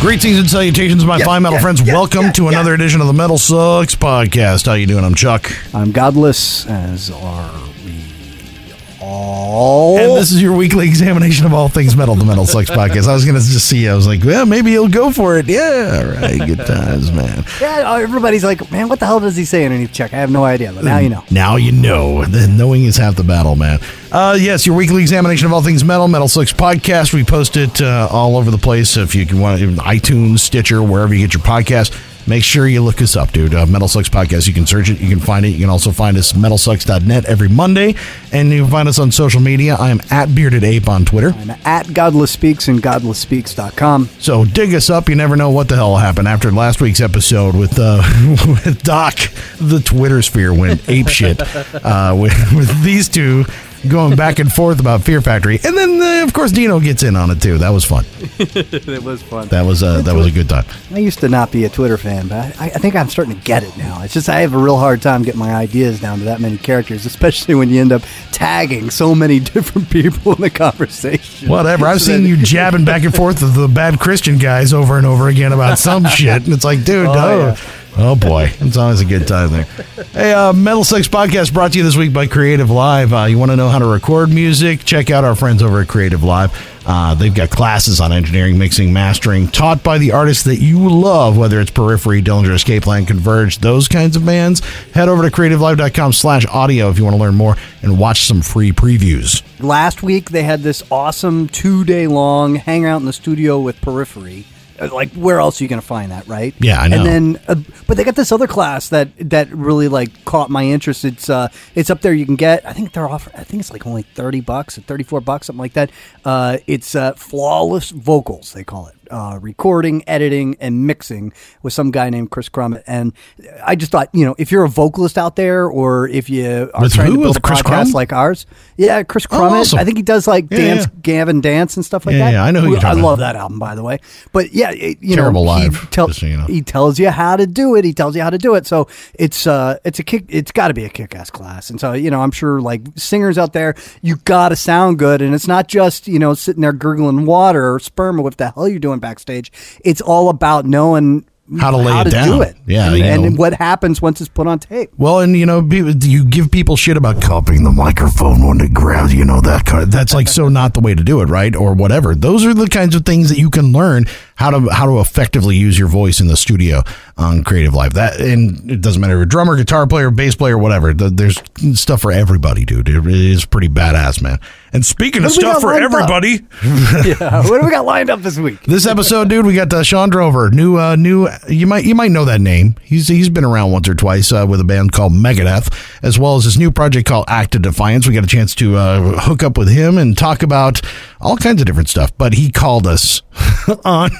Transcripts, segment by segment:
Greetings and salutations, my fine metal friends. Welcome to another edition of the Metal Sucks podcast. How you doing? I'm Chuck, I'm godless, as are all. and this is your weekly examination of all things metal. The Metal Sucks podcast. I was gonna just see. I was like, well, maybe he'll go for it. Yeah, all right, good times, man. yeah, everybody's like, man, what the hell does he say underneath check? I have no idea, but now you know. Now you know. The knowing is half the battle, man. Uh, yes, your weekly examination of all things metal, Metal Sucks podcast. We post it uh, all over the place. If you can want it, iTunes, Stitcher, wherever you get your podcast. Make sure you look us up, dude. Uh, Metal Sucks Podcast. You can search it. You can find it. You can also find us metalsucks.net every Monday. And you can find us on social media. I am at Bearded Ape on Twitter. I'm at godless speaks and godlessspeaks.com. So dig us up. You never know what the hell will happen after last week's episode with uh, with Doc. The Twitter sphere went ape shit uh, with, with these two going back and forth about Fear Factory, and then uh, of course Dino gets in on it too. That was fun. it was fun. That was uh, that was a good time. I used to not be a Twitter fan, but I, I think I'm starting to get it now. It's just I have a real hard time getting my ideas down to that many characters, especially when you end up tagging so many different people in the conversation. Whatever. I've So seen that- you jabbing back and forth with the bad Christian guys over and over again about some shit, and it's like, dude, Oh, oh, yeah. Oh boy, it's always a good time there. Hey, uh, Metal Sucks Podcast brought to you this week by Creative Live. Uh, you want to know how to record music? Check out our friends over at Creative Live. Uh, they've got classes on engineering, mixing, mastering, taught by the artists that you love, whether it's Periphery, Dillinger, Escape Plan, Converge, those kinds of bands. Head over to creativelive.com slash audio if you want to learn more and watch some free previews. Last week they had this awesome two day long hangout in the studio with Periphery. Uh, Like where else are you going to find that, right? Yeah, I know. And then, uh, but they got this other class that that really like caught my interest. It's uh, it's up there. You can get. I think they're offering. I think it's like only thirty bucks or thirty four bucks, something like that. Uh, it's uh, flawless vocals. They call it. Uh, recording, editing, and mixing with some guy named Kris Crummett. And I just thought, you know, if you're a vocalist out there, or if you are With trying who? to build With a Chris podcast Crum? like ours, yeah, Chris Oh, Crummett. awesome. I think he does like Yeah, dance, yeah. Gavin Dance and stuff like Yeah, that. yeah, I know who you're I talking love about. that album, by the way. But yeah, it, you Terrible know, live, He, so you know. he tells you how to do it. He tells you how to do it. So it's uh, it's a kick. It's got to be a kick-ass class. And so you know, I'm sure like singers out there, you got to sound good. And it's not just you know sitting there gurgling water or sperm or what the hell you're doing backstage. It's all about knowing. How to lay it do down. it, Yeah, and, and what happens once it's put on tape. Well, and you know, you give people shit about cupping the microphone when it grabs, you know, that kind of, that's like so not the way to do it, right? Or whatever. Those are the kinds of things that you can learn how to how to effectively use your voice in the studio on Creative Live. That and it doesn't matter if you're a drummer, guitar player, bass player, whatever. There's stuff for everybody, dude. It is pretty badass, man. And speaking of What do we stuff for everybody, yeah, what do we got lined up this week? this episode, dude, we got uh, Shawn Drover, new, uh, new. You might, you might know that name. He's he's been around once or twice uh, with a band called Megadeth, as well as his new project called Act of Defiance. We got a chance to uh, hook up with him and talk about all kinds of different stuff. But he called us on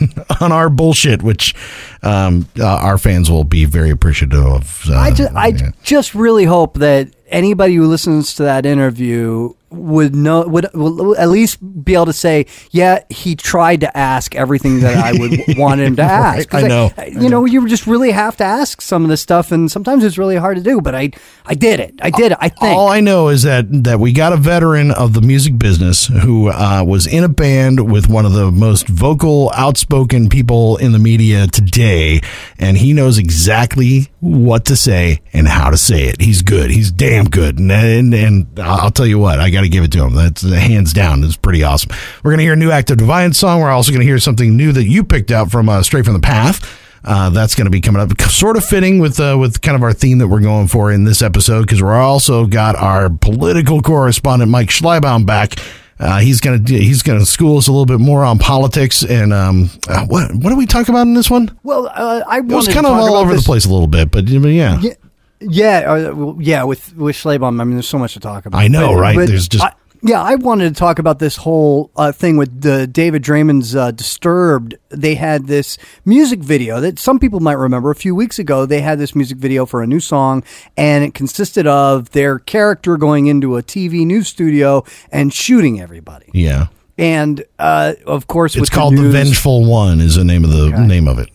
on our bullshit, which um, uh, our fans will be very appreciative of. Uh, I just, I yeah. just really hope that anybody who listens to that interview would know would, would at least be able to say, yeah, he tried to ask everything that I would want him to ask. 'Cause I know, You know, you just really have to ask some of this stuff, and sometimes it's really hard to do. But I, I did it. I did it. I think. All I know is that that we got a veteran of the music business who uh, was in a band with one of the most vocal, outspoken people in the media today, and he knows exactly what to say and how to say it. He's good. He's damn good. And and, and I'll tell you what, I got to give it to him. That's uh, hands down. It's pretty awesome. We're gonna hear a new Act of Defiance song. We're also gonna hear something new that you picked out from uh, Stray From the Path. Uh, that's going to be coming up, sort of fitting with uh, with kind of our theme that we're going for in this episode, because we're also got our political correspondent Mike Schleibaum back. Uh, he's gonna he's gonna school us a little bit more on politics and um, uh, what what do we talk about in this one? well, uh, I It was kind of all over this- the place a little bit, but, but yeah. Yeah, yeah, uh, yeah. With with Schleibaum, I mean, there's so much to talk about. I know, right? There's just- I, Yeah, I wanted to talk about this whole uh, thing with the David Draiman's uh, Disturbed. They had this music video that some people might remember. A few weeks ago, they had this music video for a new song, and it consisted of their character going into a TV news studio and shooting everybody. Yeah. And uh, of course, It's called The news- Vengeful One is the name of the name of it.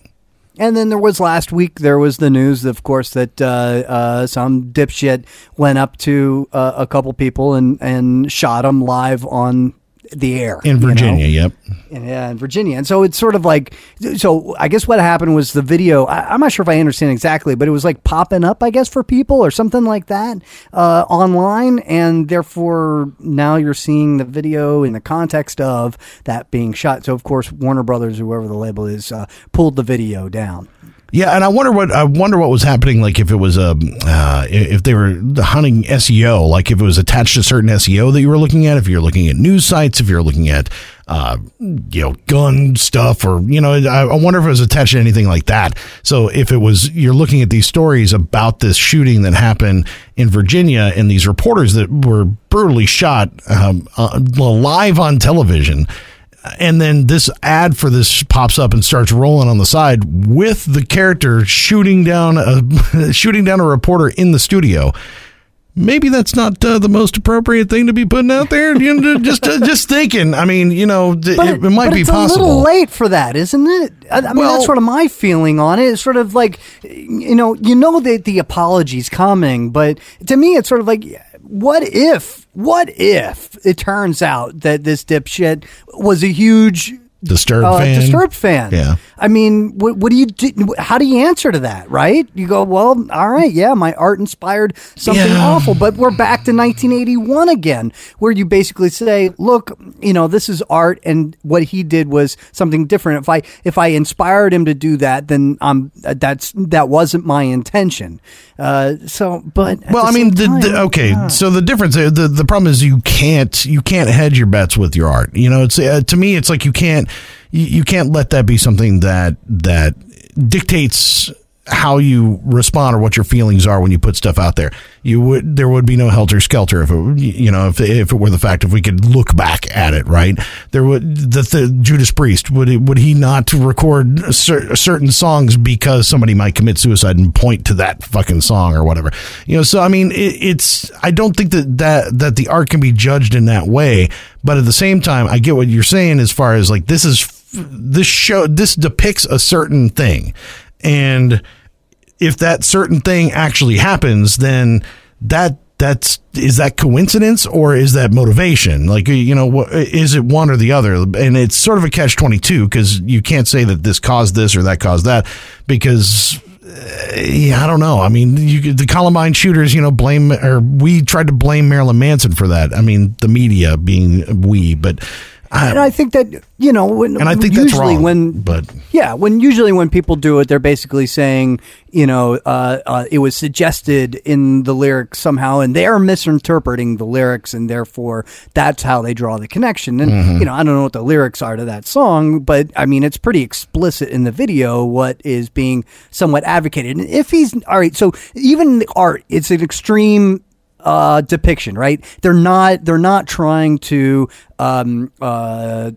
And then there was last week, there was the news, of course, that uh, uh, some dipshit went up to uh, a couple people and, and shot them live on the air In you know? Virginia, yep. in, yeah, in Virginia. And so it's sort of like, so I guess what happened was the video, I, I'm not sure if I understand exactly, but it was like popping up, I guess, for people or something like that uh, online. And therefore, now you're seeing the video in the context of that being shot. So, of course, Warner Brothers, whoever the label is, uh, pulled the video down. Yeah, and I wonder what I wonder what was happening. Like if it was um, uh, if they were hunting SEO, like if it was attached to certain SEO that you were looking at. If you're looking at news sites, if you're looking at uh, you know gun stuff, or you know, I, I wonder if it was attached to anything like that. So if it was, you're looking at these stories about this shooting that happened in Virginia, and these reporters that were brutally shot um, uh, live on television and then this ad for this pops up and starts rolling on the side with the character shooting down a shooting down a reporter in the studio. Maybe that's not uh, the most appropriate thing to be putting out there. You know, just uh, just thinking. I mean, you know, th- it, it might be it's possible. a little late for that, isn't it? I, I mean, Well- that's sort of my feeling on it. It's sort of like, you know, you know that the apology's coming, but to me, it's sort of like, what if, what if it turns out that this dipshit was a huge Disturbed uh, fan. Disturbed fan. Yeah. I mean, what, what do you do? How do you answer to that? Right? You go, well, all right, yeah, my art inspired something Yeah. awful, but we're back to 1981 again, where you basically say, look, you know, this is art, and what he did was something different. If I if I inspired him to do that, then um, that's that wasn't my intention. Uh, so, but well, I mean, the, same the, okay. yeah. So the difference, uh, the the problem is you can't you can't hedge your bets with your art. You know, it's uh, to me, it's like you can't you, you can't let that be something that that dictates how you respond or what your feelings are when you put stuff out there. You would there would be no helter skelter if it you know if if it were the fact if we could look back at it right there would the, the Judas Priest would he, would he not record cer- certain songs because somebody might commit suicide and point to that fucking song or whatever you know so I mean it, it's I don't think that that that the art can be judged in that way but at the same time I get what you're saying as far as like this is this show this depicts a certain thing and if that certain thing actually happens, then that that's is that coincidence or is that motivation? Like you know, is it one or the other? And it's sort of a catch twenty two because you can't say that this caused this or that caused that because. uh, Yeah, I don't know. I mean, you, the Columbine shooters, you know, blame or we tried to blame Marilyn Manson for that. I mean, the media being we, but I, and I think that you know, when, and I think that's usually wrong. when but Yeah, when usually when people do it, they're basically saying, you know, uh, uh, it was suggested in the lyrics somehow, and they are misinterpreting the lyrics, and therefore that's how they draw the connection. And Mm-hmm. you know, I don't know what the lyrics are to that song, but I mean, it's pretty explicit in the video what is being somewhat advocated. And if he's all right, so even the art, it's an extreme uh, depiction, right? They're not they're not trying to um, uh,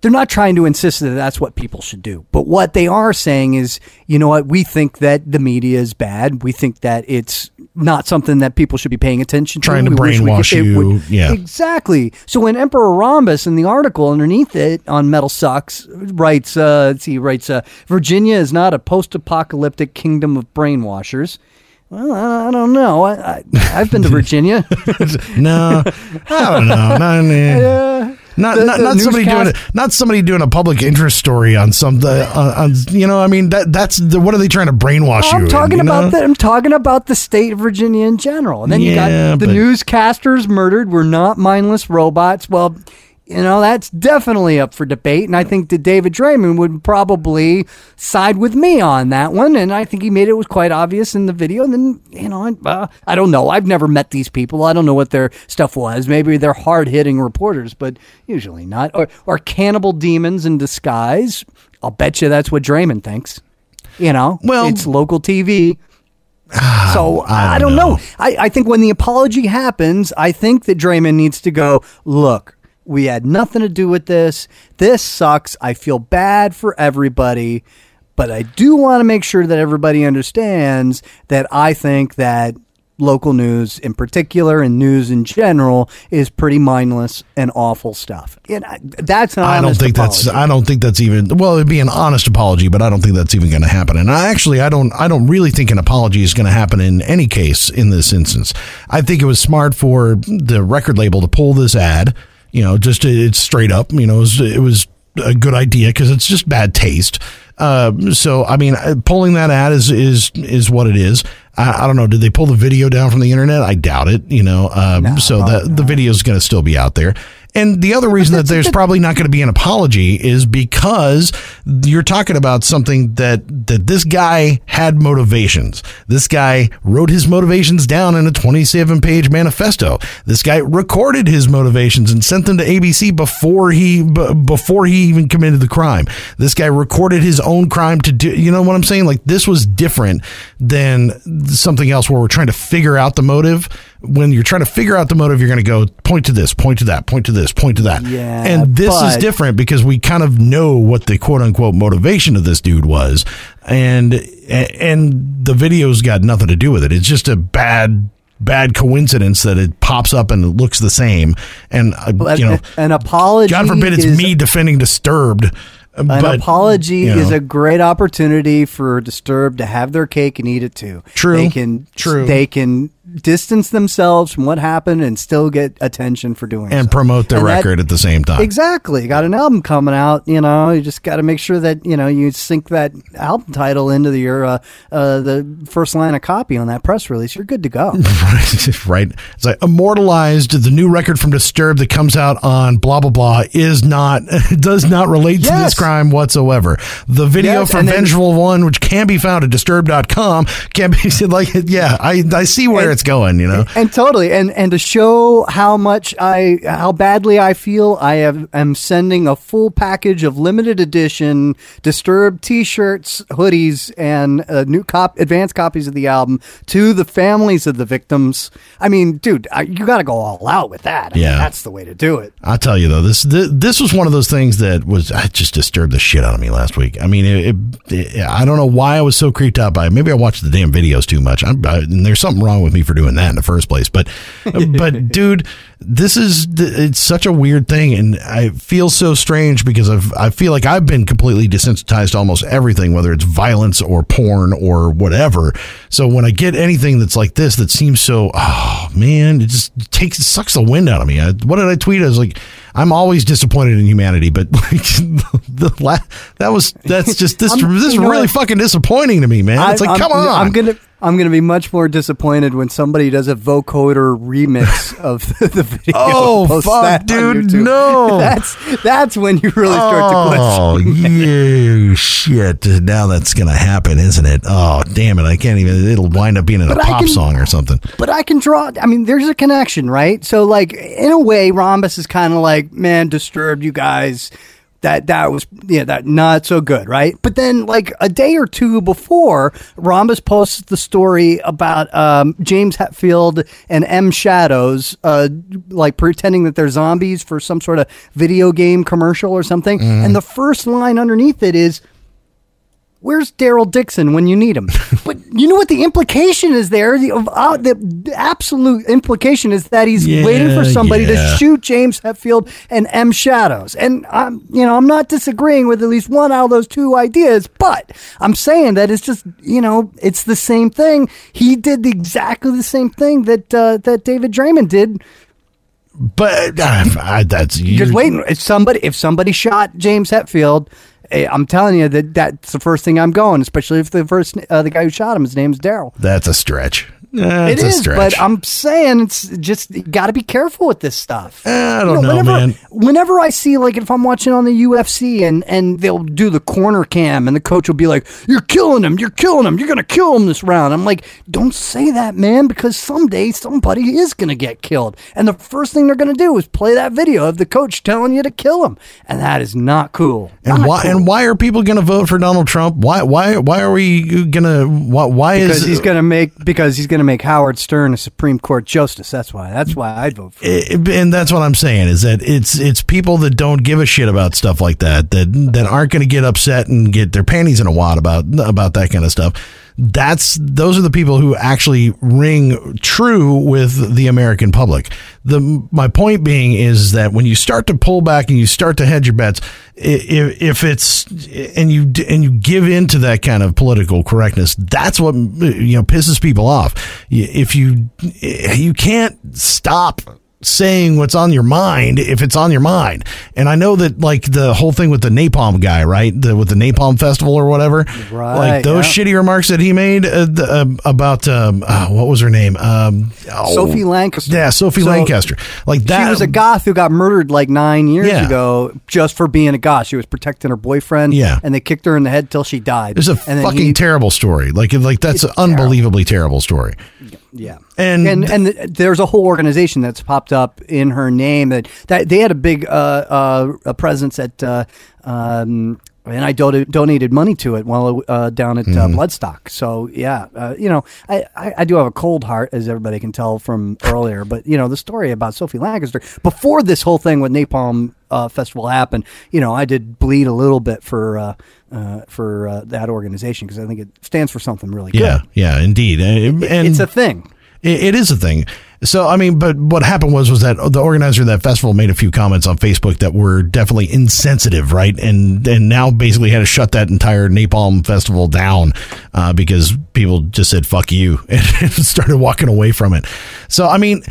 they're not trying to insist that that's what people should do. But what they are saying is, you know what, we think that the media is bad. We think that it's not something that people should be paying attention to. Trying to We brainwash could- it you, yeah. Exactly. So when Emperor Rhombus in the article underneath it on Metal Sucks writes, uh, let's see, he writes, uh, Virginia is not a post-apocalyptic kingdom of brainwashers. Well, I I don't know. I, I, I've been to Virginia. no, I don't know. Not, not, The- not, the not somebody doing it. Not somebody doing a public interest story on something. Uh, on, on you know, I mean, that that's the, what are they trying to brainwash you? I'm in, talking you about know? the, I'm talking about the state of Virginia in general. And then you got the but- newscasters murdered were not mindless robots. Well, you know, that's definitely up for debate. And I think that David Draiman would probably side with me on that one. And I think he made it was quite obvious in the video. And then, you know, I- uh, I don't know. I've never met these people. I don't know what their stuff was. Maybe they're hard hitting reporters, but usually not. Or, or cannibal demons in disguise. I'll bet you that's what Draiman thinks. You know, Well- it's local TV. So I, I don't don't know. know. I, I think when the apology happens, I think that Draiman needs to go, look, we had nothing to do with this. This sucks. I feel bad for everybody. But I do want to make sure that everybody understands that I think that local news in particular and news in general is pretty mindless and awful stuff. And I, that's an I don't think that's. I don't think that's even well it'd be an honest apology but I don't think that's even going to happen and I actually I don't I don't really think an apology is going to happen in any case in this instance I think it was smart for the record label to pull this ad you know just it's straight up you know it was, it was a good idea because it's just bad taste. Uh, so I mean uh, pulling that ad is is is what it is. I, I don't know. Did they pull the video down from the internet? I doubt it you know um, so the the video is going to still be out there and the other reason that there's probably not going to be an apology is because you're talking about something that that this guy had motivations. This guy wrote his motivations down in a 27 page manifesto. This guy recorded his motivations and sent them to ABC before he b- before he even committed the crime. This guy recorded his own crime to do. You know what I'm saying? Like this was different than something else where we're trying to figure out the motive. When you're trying to figure out the motive, you're going to go point to this, point to that, point to this, point to that. Yeah, and this is different because we kind of know what the quote unquote motivation of this dude was, and and the video's got nothing to do with it. It's just a bad bad coincidence that it pops up and it looks the same. And uh, But you know, an apology. God forbid it's is- me defending Disturbed. An but, apology you know. is a great opportunity for Disturbed to have their cake and eat it too. True. They can True. They can distance themselves from what happened and still get attention for doing and so. promote their And that- record at the same time. Exactly. Got an album coming out. You know, you just got to make sure that you know you sync that album title into the, your uh, uh, the first line of copy on that press release. You're good to go. right? It's like immortalized. The new record from Disturbed that comes out on blah blah blah is not does not relate to this crime whatsoever. The video Yes, from and then- Vengeful One, which can be found at Disturbed.com, can be like yeah, I I see where it's going. You know, and totally and and to show how much i how badly i feel i have am sending a full package of limited edition disturbed t-shirts hoodies and uh, new cop advanced copies of the album to the families of the victims i mean dude I, you got to go all out with that I mean, Yeah. that's the way to do it I'll tell you though, this this, this was one of those things that was I just disturbed the shit out of me last week. I mean, it, it, I don't know why I was so creeped out by it. Maybe I watched the damn videos too much. I'm, I, and there's something wrong with me for doing that in the first place. But but dude, this is it's such a weird thing, and I feel so strange because I've, I feel like I've been completely desensitized to almost everything, whether it's violence or porn or whatever. So when I get anything that's like this that seems so, oh man, it just takes it sucks the wind out of me. I, what did I tweet? I was like, I'm always disappointed in humanity, but like the la- that was that's just this this is really what? fucking disappointing to me, man. It's I- like, I'm, come on, I'm gonna I'm gonna be much more disappointed when somebody does a vocoder remix of the, the video. Oh, fuck, dude, no. that's that's when you really start to Oh, question. you shit. Now that's going to happen, isn't it? Oh, damn it. I can't even. It'll wind up being in a But I pop can- song or something. But I can draw. I mean, there's a connection, right? So, like, in a way, Rhombus is kind of like, man, disturbed you guys. That that was yeah, that not so good, right? But then, like a day or two before, Rhombus posts the story about um, James Hetfield and M Shadows, uh, like pretending that they're zombies for some sort of video game commercial or something. And the first line underneath it is, Where's Daryl Dixon when you need him? but you know what the implication is there? The, uh, the, the absolute implication is that he's Yeah, waiting for somebody yeah. to shoot James Hetfield and M Shadows. And I'm, you know, I'm not disagreeing with at least one out of those two ideas, but I'm saying that it's just, you know, it's the same thing. He did the, exactly the same thing that uh, that David Draiman did But uh, that's you. just waiting. If somebody if somebody shot James Hetfield, I'm telling you that that's the first thing I'm going. Especially if the first uh, the guy who shot him, his name's Daryl. That's a stretch. Eh, It stretch. but I'm saying it's just got to be careful with this stuff. Eh, I don't know, whenever, man. Whenever I see, like, if I'm watching on the UFC and and they'll do the corner cam, and the coach will be like, "You're killing him, you're killing him, you're gonna kill him this round." I'm like, "Don't say that, man, because someday somebody is gonna get killed." And the first thing they're gonna do is play that video of the coach telling you to kill him, and that is not cool. And Not why? cool. And why are people going to vote for Donald Trump? Why? Why? Why are we going to? Why, why Because is he's gonna make because he's gonna make Howard Stern a Supreme Court justice. That's why. That's why I'd vote for. him. And that's what I'm saying is that it's it's people that don't give a shit about stuff like that that that aren't going to get upset and get their panties in a wad about about that kind of stuff. That's those are the people who actually ring true with the American public. The my point being is that when you start to pull back and you start to hedge your bets, if, if it's and you and you give into that kind of political correctness, that's what you know pisses people off. If you you can't stop saying what's on your mind if it's on your mind. And I know that like the whole thing with the napalm guy, right? The, with the napalm festival or whatever. Right, Like those yeah. shitty remarks that he made uh, the, uh, about um, uh, what was her name? Um, oh, Sophie Lancaster. Yeah, Sophie So, Lancaster. Like that She was a goth who got murdered like nine years Yeah. ago just for being a goth. She was protecting her boyfriend. Yeah. and they kicked her in the head till she died. It's a and fucking he- terrible story. Like like that's an unbelievably terrible story. Yeah, And- and and th- there's a whole organization that's popped up in her name that that they had a big uh, uh, a presence at. Uh, um, and I do- donated money to it while uh, down at uh, Mm-hmm. Bloodstock. So yeah, uh, you know, I, I, I do have a cold heart, as everybody can tell from earlier. But you know, the story about Sophie Lancaster before this whole thing with Napalm uh, Festival happened, you know, I did bleed a little bit for uh, uh, for uh, that organization because I think it stands for something really good. Yeah, yeah, indeed. And, and it's a thing. It, it is a thing. So I mean, but what happened was was that the organizer of that festival made a few comments on Facebook that were definitely insensitive, right? And and now basically had to shut that entire Napalm festival down uh, because people just said "fuck you" and started walking away from it. So I mean.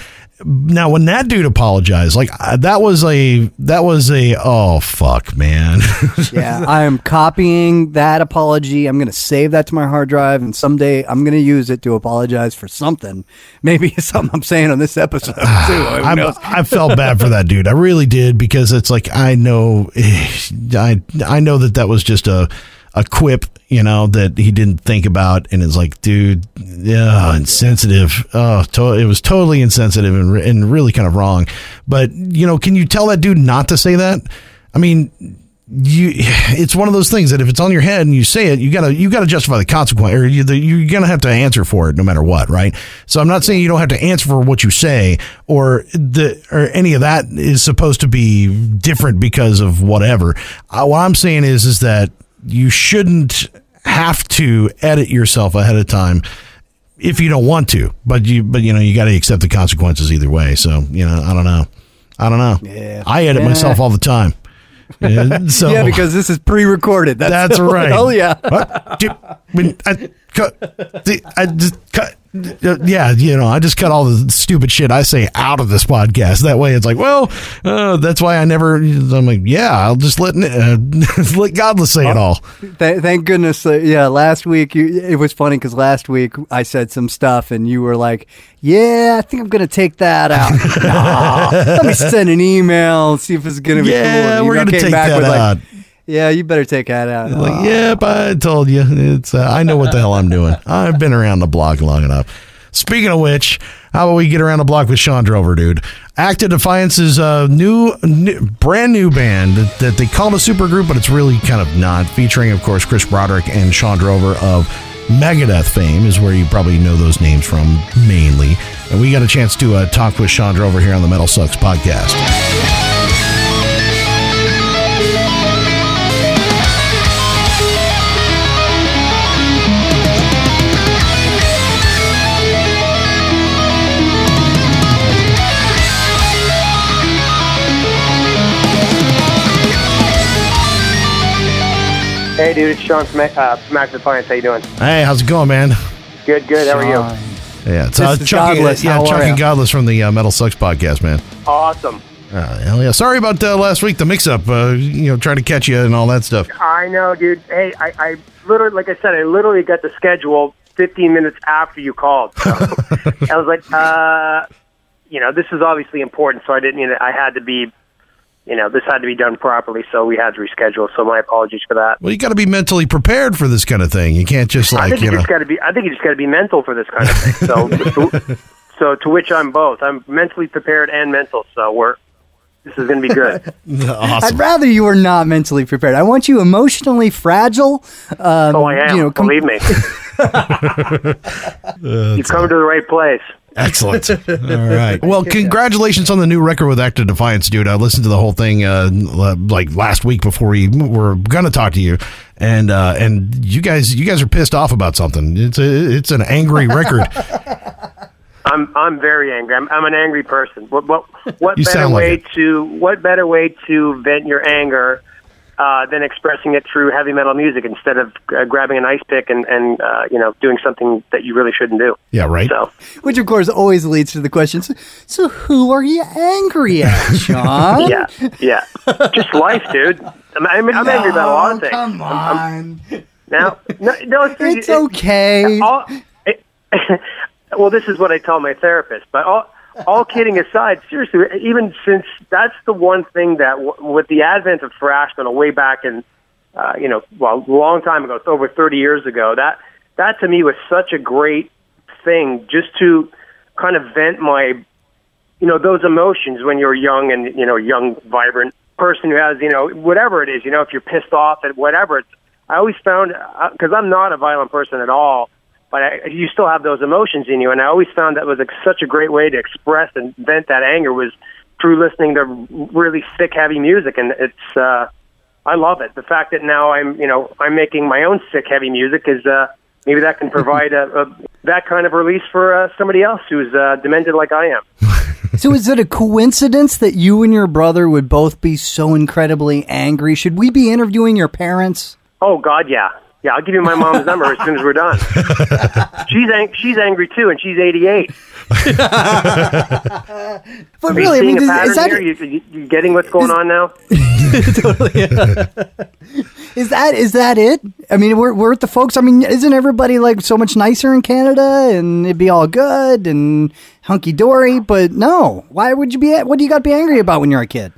Now, when that dude apologized, like uh, that was a that was a oh fuck man, yeah, I am copying that apology. I'm going to save that to my hard drive, and someday I'm going to use it to apologize for something. Maybe something I'm saying on this episode too. I? I felt bad for that dude. I really did because it's like I know, I I know that that was just a a quip, you know, that he didn't think about, and it's like, dude, yeah, insensitive. Oh, to, it was totally insensitive and re- and really kind of wrong. But you know, can you tell that dude not to say that? I mean. You, it's one of those things that if it's on your head and you say it, you gotta you gotta justify the consequence, or you, the, you're gonna have to answer for it no matter what, right? So I'm not saying you don't have to answer for what you say, or the or any of that is supposed to be different because of whatever. Uh, what I'm saying is is that you shouldn't have to edit yourself ahead of time if you don't want to, but you but you know you got to accept the consequences either way. So you know I don't know, I don't know. Yeah. I edit Yeah. myself all the time. Yeah, so yeah, because this is pre-recorded. That's, that's oh, right. Oh yeah. What? Do- when I I just cut. Yeah, you know, I just cut all the stupid shit I say out of this podcast. That way, it's like, well, uh, that's why I never. I'm like, yeah, I'll just let uh, let Godless say it all. Th- thank goodness. Uh, yeah, last week you, it was funny because last week I said some stuff and you were like, "Yeah, I think I'm gonna take that out." nah, let me send an email and see if it's gonna be cool. Yeah, you we're gonna take that with like, out. Yeah, you better take that out. Like, yep, I told you. It's uh, I know what the hell I'm doing. I've been around the block long enough. Speaking of which, how about we get around the block with Shawn Drover, dude? Act of Defiance's uh, new, new, brand new band that, they call a super group, but it's really kind of not. Featuring, of course, Chris Broderick and Shawn Drover of Megadeth fame is where you probably know those names from mainly. And we got a chance to uh, talk with Shawn Drover here on the Metal Sucks podcast. Hey, dude, it's Shawn from uh, from Act Defiance. How you doing? Hey, how's it going, man? Good, good. How are you? Yeah, it's This uh, is Chuck, Godless. yeah, How Chuck are and ya? Godless from the uh, Metal Sucks podcast, man. Awesome. Uh, hell yeah! Sorry about uh, last week, the mix-up. Uh, you know, trying to catch you and all that stuff. I know, dude. Hey, I, I literally, like I said, I literally got the schedule 15 minutes after you called. So I was like, uh, you know, this is obviously important, so I didn't. You know, I had to be. You know, this had to be done properly, so we had to reschedule. So my apologies for that. Well, you got to be mentally prepared for this kind of thing. You can't just like I like think you you know. just got to be. I think you just got to be mental for this kind of thing. So, to, so to which I'm both. I'm mentally prepared and mental. So we're. This is going to be good. I'd rather you were not mentally prepared. I want you emotionally fragile. Um, oh, I am. You know, com- believe me. You've come to the right place. Excellent. All right. Well, congratulations on the new record with Act of Defiance, dude. I listened to the whole thing uh, like last week before we were gonna talk to you, and uh, and you guys you guys are pissed off about something. It's a it's an angry record. I'm I'm very angry. I'm, I'm an angry person. What what what You better sound like way it. to what better way to vent your anger uh, than expressing it through heavy metal music instead of uh, grabbing an ice pick and and uh, you know doing something that you really shouldn't do. Yeah, right. So which of course always leads to the question. So, so who are you angry at, Shawn? yeah, yeah, just life, dude. I'm, I'm, I'm angry about a lot of things. Come I'm- on, I'm- now, no, no, it's, it's it- okay. all, it, well, this is what I tell my therapist. But all, all kidding aside, seriously, even since that's the one thing that, w- with the advent of thrash metal way back in, uh, you know, well, a long time ago, over 30 years ago. That that to me was such a great thing, just to kind of vent my, you know, those emotions when you're young and you know, young, vibrant person who has, you know, whatever it is. You know, if you're pissed off at whatever, it's, I always found because I'm not a violent person at all but I, you still have those emotions in you. And I always found that was a, such a great way to express and vent that anger was through listening to really sick, heavy music. And it's, uh, I love it. The fact that now I'm, you know, I'm making my own sick, heavy music is, uh, maybe that can provide a, a that kind of release for uh, somebody else who's uh, demented like I am. So is it a coincidence that you and your brother would both be so incredibly angry? Should we be interviewing your parents? Oh God, yeah, yeah. I'll give you my mom's number as soon as we're done. she's ang- she's angry too, and she's 88. But Are you really, I mean, a is, pattern is that here? You, you, you getting what's going on now? is that is that it? I mean, we're we're at the folks. I mean, isn't everybody like so much nicer in Canada, and it'd be all good and hunky dory? But no, why would you be? What do you got to be angry about when you're a kid?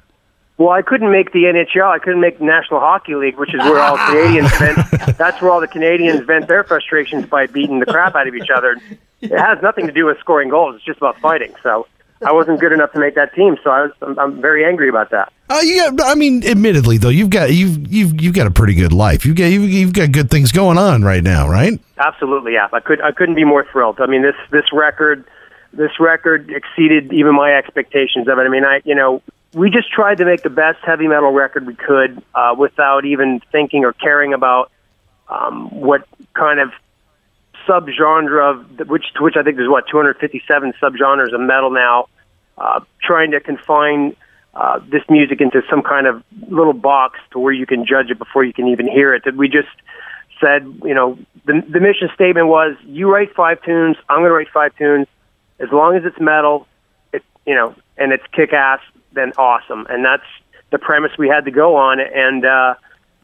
Well, I couldn't make the NHL. I couldn't make the National Hockey League, which is where all Canadians vent. That's where all the Canadians vent their frustrations by beating the crap out of each other. It has nothing to do with scoring goals. It's just about fighting. So I wasn't good enough to make that team. So I was, I'm, I'm very angry about that. Uh, you got, I mean, admittedly though, you've got you've you've you've got a pretty good life. You've got you've, you've got good things going on right now, right? Absolutely, yeah. I could I couldn't be more thrilled. I mean, this this record this record exceeded even my expectations of it. I mean, I you know we just tried to make the best heavy metal record we could uh, without even thinking or caring about um, what kind of subgenre of which which I think there's what 257 subgenres of metal now. Uh, trying to confine uh, this music into some kind of little box to where you can judge it before you can even hear it. That we just said, you know, the the mission statement was, you write five tunes, I'm going to write five tunes. As long as it's metal, it you know, and it's kick ass, then awesome. And that's the premise we had to go on. And uh,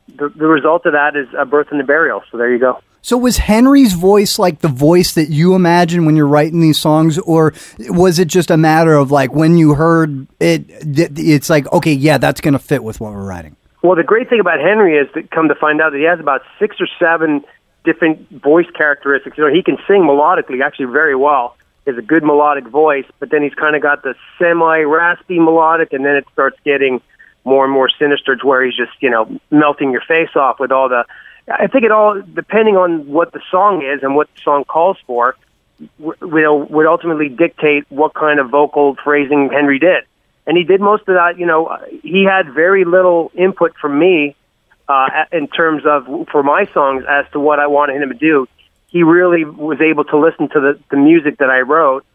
the the result of that is a birth and a burial. So there you go. So was Henry's voice like the voice that you imagine when you're writing these songs, or was it just a matter of like when you heard it, it's like okay, yeah, that's going to fit with what we're writing. Well, the great thing about Henry is that come to find out that he has about six or seven different voice characteristics. You know, he can sing melodically actually very well. Has a good melodic voice, but then he's kind of got the semi raspy melodic, and then it starts getting more and more sinister to where he's just you know melting your face off with all the. I think it all depending on what the song is and what the song calls for, will would ultimately dictate what kind of vocal phrasing Henry did and he did most of that. You know, he had very little input from me uh, in terms of for my songs as to what I wanted him to do. He really was able to listen to the, the music that I wrote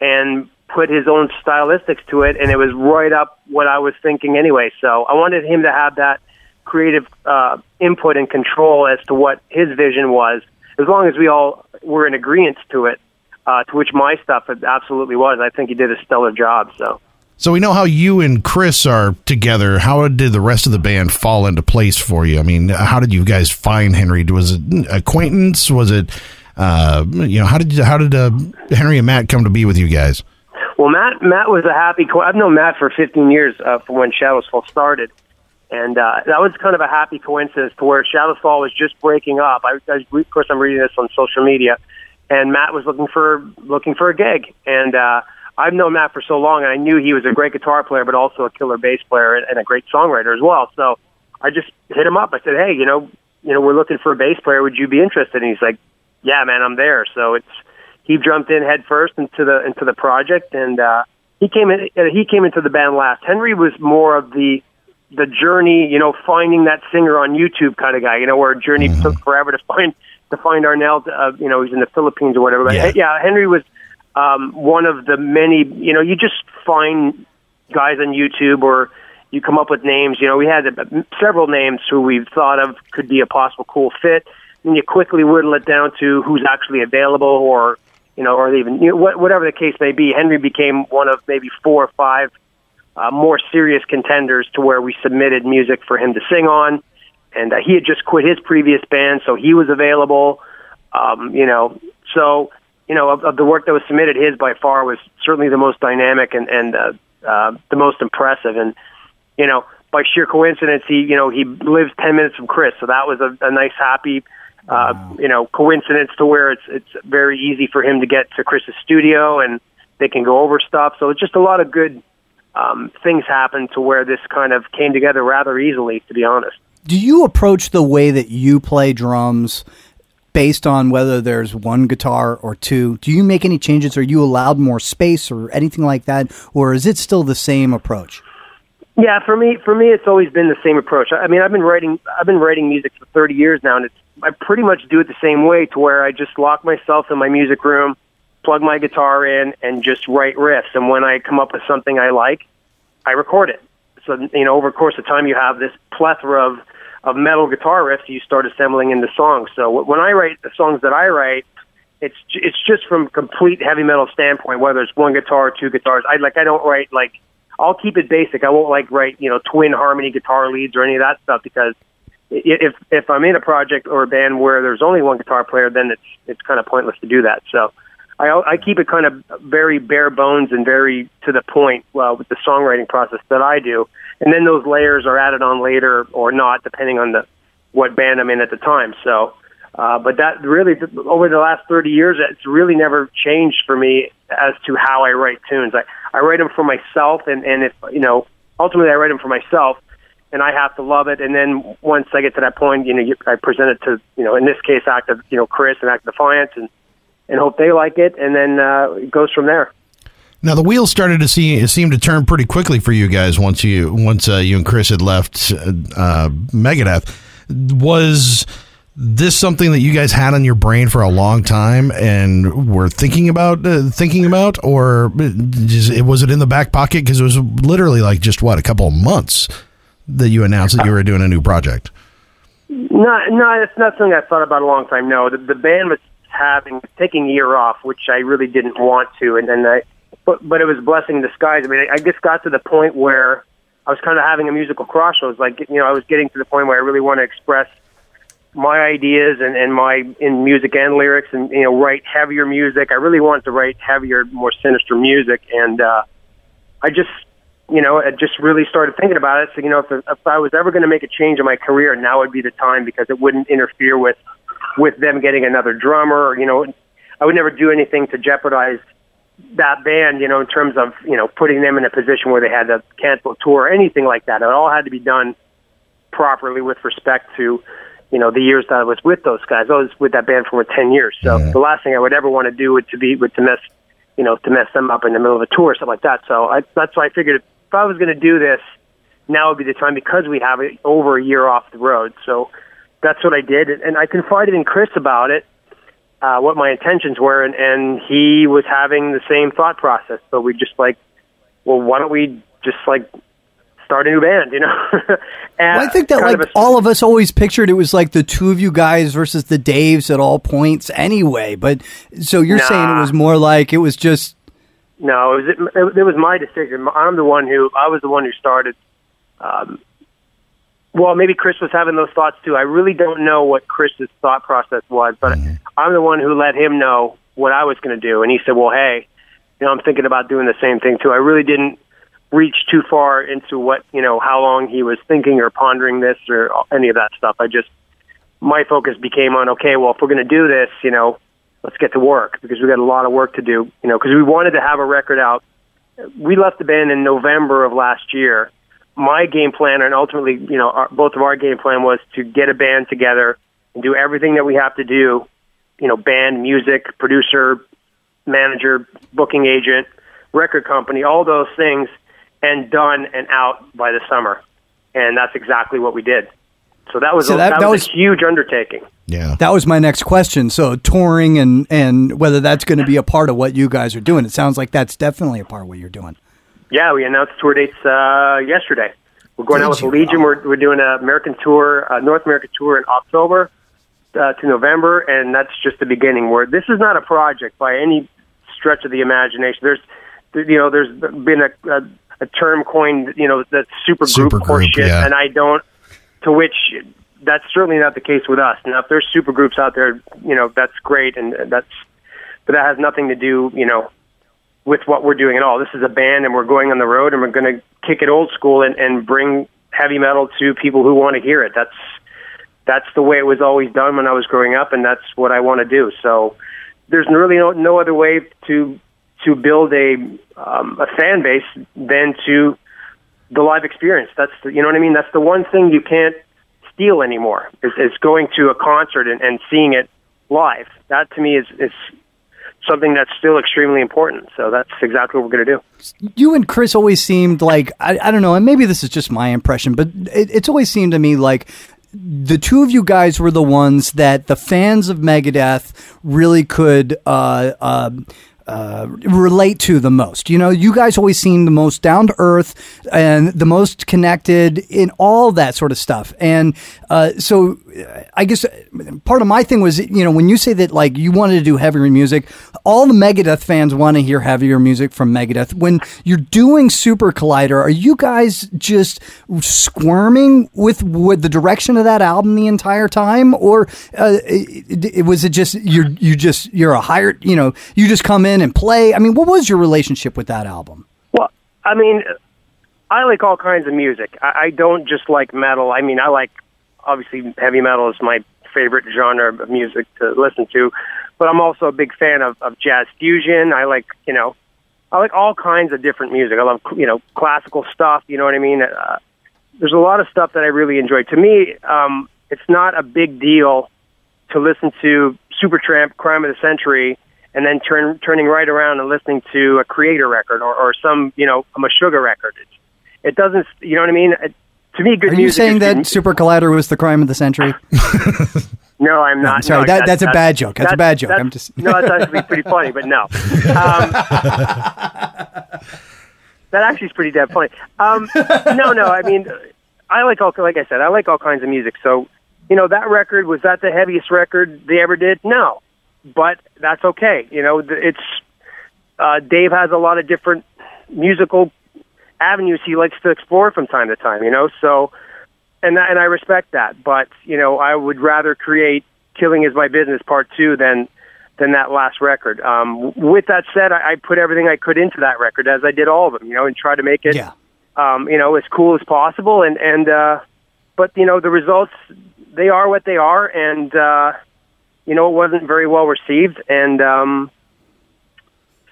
and put his own stylistics to it, and it was right up what I was thinking anyway. So I wanted him to have that creative uh, input and control as to what his vision was, as long as we all were in agreement to it. Uh, to which my stuff absolutely was. I think he did a stellar job. So. So we know how you and Chris are together. How did the rest of the band fall into place for you? I mean, how did you guys find Henry? Was it an acquaintance? Was it Uh, you know, how did how did uh, Henry and Matt come to be with you guys? Well, Matt Matt was a happy. Co- I've known Matt for 15 years uh, from when Shadows Fall started, and uh, that was kind of a happy coincidence to where Shadows Fall was just breaking up. I, I, of course, I'm reading this on social media, and Matt was looking for looking for a gig, and uh, I've known Matt for so long, and I knew he was a great guitar player, but also a killer bass player and, and a great songwriter as well. So I just hit him up. I said, "Hey, you know, you know, we're looking for a bass player. Would you be interested?" And he's like, "Yeah, man, I'm there." So it's he jumped in head first into the into the project, and uh, he came in. Uh, he came into the band last. Henry was more of the the journey, you know, finding that singer on YouTube kind of guy. You know, where a Journey mm-hmm. took forever to find to find Arnel. Uh, you know, he's in the Philippines or whatever. But yeah, yeah Henry was um, one of the many. You know, you just find guys on YouTube or you come up with names. You know, we had several names who we thought of could be a possible cool fit, and you quickly whittle it down to who's actually available or you know, or even you know, whatever the case may be. Henry became one of maybe four or five uh, more serious contenders to where we submitted music for him to sing on, and uh, he had just quit his previous band, so he was available. Um, you know, so you know of, of the work that was submitted, his by far was certainly the most dynamic and and uh, uh, the most impressive, and you know. By sheer coincidence, he you know he lives ten minutes from Chris, so that was a, a nice, happy uh, you know, coincidence to where it's it's very easy for him to get to Chris's studio and they can go over stuff. So it's just a lot of good um, things happen to where this kind of came together rather easily, to be honest. Do you approach the way that you play drums based on whether there's one guitar or two? Do you make any changes? Are you allowed more space or anything like that, or is it still the same approach? Yeah, for me, for me, it's always been the same approach. I mean, I've been writing, I've been writing music for 30 years now, and it's I pretty much do it the same way to where I just lock myself in my music room, plug my guitar in, and just write riffs. And when I come up with something I like, I record it. So you know, over the course of time, you have this plethora of of metal guitar riffs you start assembling into songs. So when I write the songs that I write, it's it's just from complete heavy metal standpoint. Whether it's one guitar, or two guitars, I like I don't write like I'll keep it basic. I won't like write you know twin harmony guitar leads or any of that stuff because if if I'm in a project or a band where there's only one guitar player, then it's it's kind of pointless to do that. So I I keep it kind of very bare bones and very to the point well, with the songwriting process that I do, and then those layers are added on later or not, depending on the what band I'm in at the time. So. Uh, but that really, over the last 30 years, it's really never changed for me as to how I write tunes. I, I write them for myself, and, and if, you know, ultimately I write them for myself and I have to love it. And then once I get to that point, you know, you, I present it to, you know, in this case, Active, you know, Chris and Act Defiance, and and hope they like it, and then uh, it goes from there. Now the wheels started to see seem to turn pretty quickly for you guys once you once uh, you and Chris had left uh, Megadeth. Was this something that you guys had on your brain for a long time and were thinking about uh, thinking about, or just, was it in the back pocket because it was literally like just what a couple of months that you announced that you were doing a new project? No, no, it's not something I thought about a long time. No, the, the band was having taking a year off, which I really didn't want to, and then I, but but it was blessing in disguise. I mean, I, I just got to the point where I was kind of having a musical crossroads. Like you know, I was getting to the point where I really want to express my ideas and, and my in music and lyrics, and you know, write heavier music. I really wanted to write heavier, more sinister music, and uh, I just you know, I just really started thinking about it. So, you know, if, if I was ever going to make a change in my career, now would be the time because it wouldn't interfere with with them getting another drummer. Or, you know, I would never do anything to jeopardize that band. You know, in terms of you know putting them in a position where they had to cancel a tour or anything like that. It all had to be done properly with respect to you know the years that I was with those guys. I was with that band for ten years. So yeah. the last thing I would ever want to do would to be would to mess you know to mess them up in the middle of a tour or something like that. So I, that's why I figured if I was going to do this, now would be the time because we have it over a year off the road. So that's what I did, and I confided in Chris about it, uh, what my intentions were, and, and he was having the same thought process. So we just like, well, why don't we just like start a new band, you know? well, I think that like a, all of us always pictured it was like the two of you guys versus the Daves at all points anyway. But so you're nah. saying it was more like it was just no, it was it, it was my decision. I'm the one who I was the one who started. Um, well, maybe Chris was having those thoughts too. I really don't know what Chris's thought process was, but mm-hmm. I'm the one who let him know what I was going to do, and he said, "Well, hey, you know, I'm thinking about doing the same thing too." I really didn't reach too far into what you know how long he was thinking or pondering this or any of that stuff. I just my focus became on okay, well, if we're going to do this, you know, let's get to work because we got a lot of work to do. You know, because we wanted to have a record out. We left the band in November of last year. My game plan, and ultimately, you know, our, both of our game plan was to get a band together and do everything that we have to do. You know, band, music, producer, manager, booking agent, record company, all those things, and done and out by the summer. And that's exactly what we did. So that was So a, that- that, that was, was- a huge undertaking. Yeah. That was my next question. So touring and and whether that's going to be a part of what you guys are doing. It sounds like that's definitely a part of what you're doing. Yeah, we announced tour dates uh, yesterday. We're going out with Did the? Legion. We're, we're doing an American tour, uh, North American tour in October uh, to November, and that's just the beginning. Where this is not a project by any stretch of the imagination. There's, you know, there's been a, a, a term coined, you know, that super group Supergroup, horseshit, yeah. and I don't. To which that's certainly not the case with us. Now, if there's super groups out there, you know, that's great, and that's, but that has nothing to do, you know, with what we're doing at all. This is a band, and we're going on the road, and we're going to kick it old school and, and bring heavy metal to people who want to hear it. That's that's the way it was always done when I was growing up, and that's what I want to do. So there's really no, no other way to to build a um, a fan base than to the live experience. That's the, you know what I mean. That's the one thing you can't steal anymore is, is going to a concert and, and seeing it live. That to me is is something that's still extremely important. So that's exactly what we're going to do. you and Chris always seemed like I, I don't know, and maybe this is just my impression, but it, it's always seemed to me like the two of you guys were the ones that the fans of Megadeth really could uh, uh, uh, relate to the most. You know, you guys always seem the most down to earth and the most connected in all that sort of stuff. And uh, so, I guess uh, part of my thing was, you know, when you say that like you wanted to do heavier music, all the Megadeth fans want to hear heavier music from Megadeth. When you're doing Super Collider, are you guys just squirming with with the direction of that album the entire time, or uh, it, it- was it just you're you just you're a hired, you know, you just come in and play? I mean, what was your relationship with that album? Well, I mean, I like all kinds of music. I, I don't just like metal. I mean, I like obviously heavy metal is my favorite genre of music to listen to, but I'm also a big fan of, of jazz fusion. I like you know, I like all kinds of different music. I love you know classical stuff. You know what I mean? Uh, there's a lot of stuff that I really enjoy. To me, um, it's not a big deal to listen to Supertramp, Crime of the Century, and then turn turning right around and listening to a Kreator record or, or some you know a Meshuggah record. It, it doesn't, you know what I mean? It, to me, good Are you music. saying that good- Super Collider was the crime of the century? No, I'm not. I'm sorry, No, that- that's a bad joke. That's a bad joke. I'm just- no, that's actually pretty funny, but no. Um, that actually is pretty damn funny. Um, no, no, I mean, I like all, like I said, I like all kinds of music. So, you know, that record was that the heaviest record they ever did? No, but that's okay. You know, it's uh, Dave has a lot of different musical avenues he likes to explore from time to time. You know, so and that, and I respect that. But you know, I would rather create "Killing Is My Business" Part Two than than that last record. Um, with that said, I, I put everything I could into that record, as I did all of them. You know, and try to make it yeah. um, you know as cool as possible. And and uh, but you know the results they are what they are, and uh, you know it wasn't very well received. And um,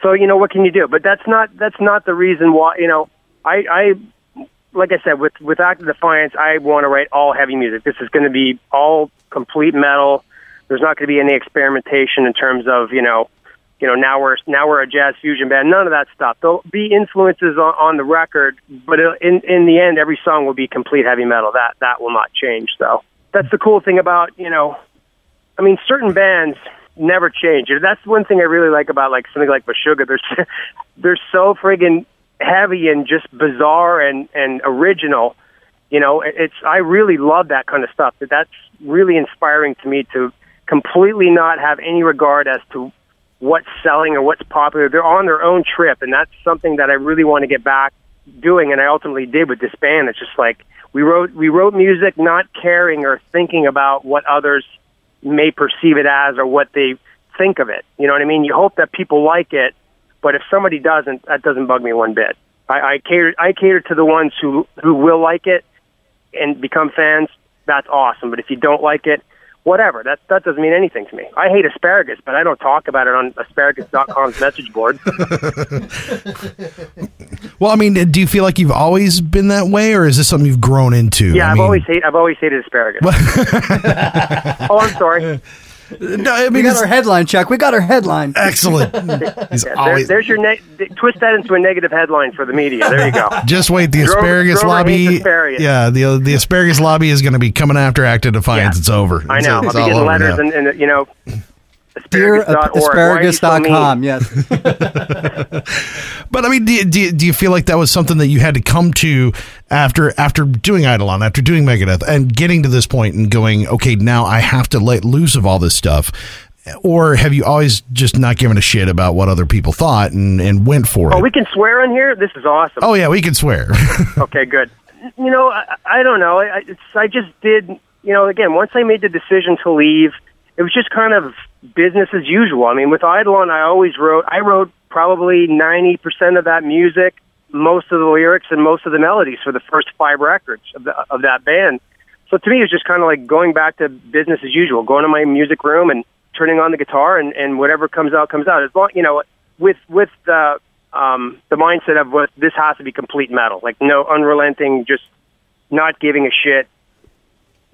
so you know what can you do? But that's not that's not the reason why. You know, I I like I said with with Act of Defiance, I want to write all heavy music. This is going to be all complete metal. There's not going to be any experimentation in terms of you know, you know now we're now we're a jazz fusion band. None of that stuff. There'll be influences on, on the record, but in in the end, every song will be complete heavy metal. That that will not change. So that's the cool thing about you know, I mean, certain bands never change. That's one thing I really like about like something like Meshuggah. They're they're so friggin' heavy and just bizarre and and original. You know, it's I really love that kind of stuff. That that's really inspiring to me to completely not have any regard as to what's selling or what's popular. They're on their own trip, and that's something that I really want to get back doing, and I ultimately did with this band. It's just like we wrote we wrote music not caring or thinking about what others may perceive it as or what they think of it. You know what I mean? You hope that people like it, but if somebody doesn't, that doesn't bug me one bit. I, I cater I cater to the ones who who will like it and become fans. That's awesome. But if you don't like it, whatever. That that doesn't mean anything to me. I hate asparagus, but I don't talk about it on asparagus.com's message board. Well, I mean, do you feel like you've always been that way, or is this something you've grown into? Yeah, I I've mean- always hate I've always hated asparagus. oh, I'm sorry. No, I We got our headline, Chuck. We got our headline. excellent. He's Yeah, there, there's your ne- twist that into a negative headline for the media. There you go. just wait. The Drover- asparagus Drover lobby. hates asparagus. Yeah, the the asparagus lobby is going to be coming after Act of Defiance. Yeah. It's over. I It's- know. I'll it's be getting letters and, and you know Dear asparagus.org. Why are so asparagus.com. Yes. But I mean, do you, do, you, do you feel like that was something that you had to come to after after doing Eidolon, after doing Megadeth, and getting to this point and going, okay, now I have to let loose of all this stuff, or have you always just not given a shit about what other people thought and, and went for oh, it? Oh, we can swear on here. This is awesome. oh yeah, we can swear. Okay, good. You know, I, I don't know. I, it's, I just did. You know, again, once I made the decision to leave, it was just kind of business as usual. I mean, with Eidolon, I always wrote. I wrote probably ninety percent of that music, most of the lyrics, and most of the melodies for the first five records of, the, of that band. So to me, it's just kind of like going back to business as usual, going to my music room and turning on the guitar, and, and whatever comes out comes out. As long, you know, with with the um, the mindset of what this has to be complete metal, like no unrelenting, just not giving a shit,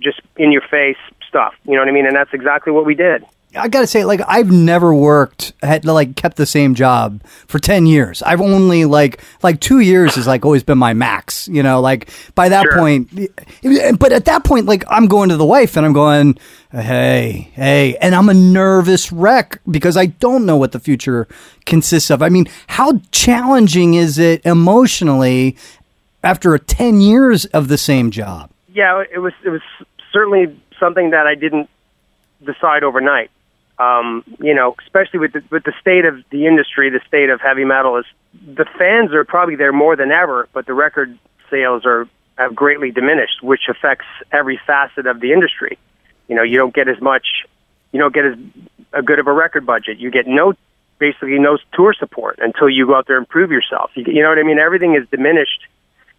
just in your face stuff. You know what I mean? And that's exactly what we did. I gotta say, like, I've never worked, had like kept the same job for ten years. I've only like like two years has like always been my max. You know, like by that Sure. point, eh, but at that point, like I'm going to the wife and I'm going, hey, hey, and I'm a nervous wreck because I don't know what the future consists of. I mean, how challenging is it emotionally after ten years of the same job? Yeah, it was it was certainly something that I didn't decide overnight. Um, you know, especially with the, with the state of the industry, the state of heavy metal is the fans are probably there more than ever, but the record sales are have greatly diminished, which affects every facet of the industry. You know, you don't get as much, you don't get as a good of a record budget. You get no, basically no tour support until you go out there and prove yourself. You, you know what I mean? Everything is diminished.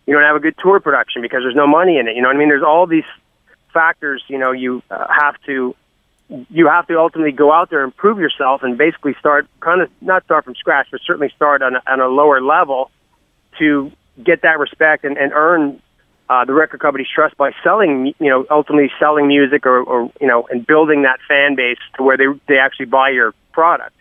You don't have a good tour production because there's no money in it. You know what I mean? There's all these factors. You know, you uh, have to you have to ultimately go out there and prove yourself and basically start kind of not start from scratch, but certainly start on a, on a lower level to get that respect and, and earn uh, the record company's trust by selling, you know, ultimately selling music or, or you know, and building that fan base to where they they actually buy your product.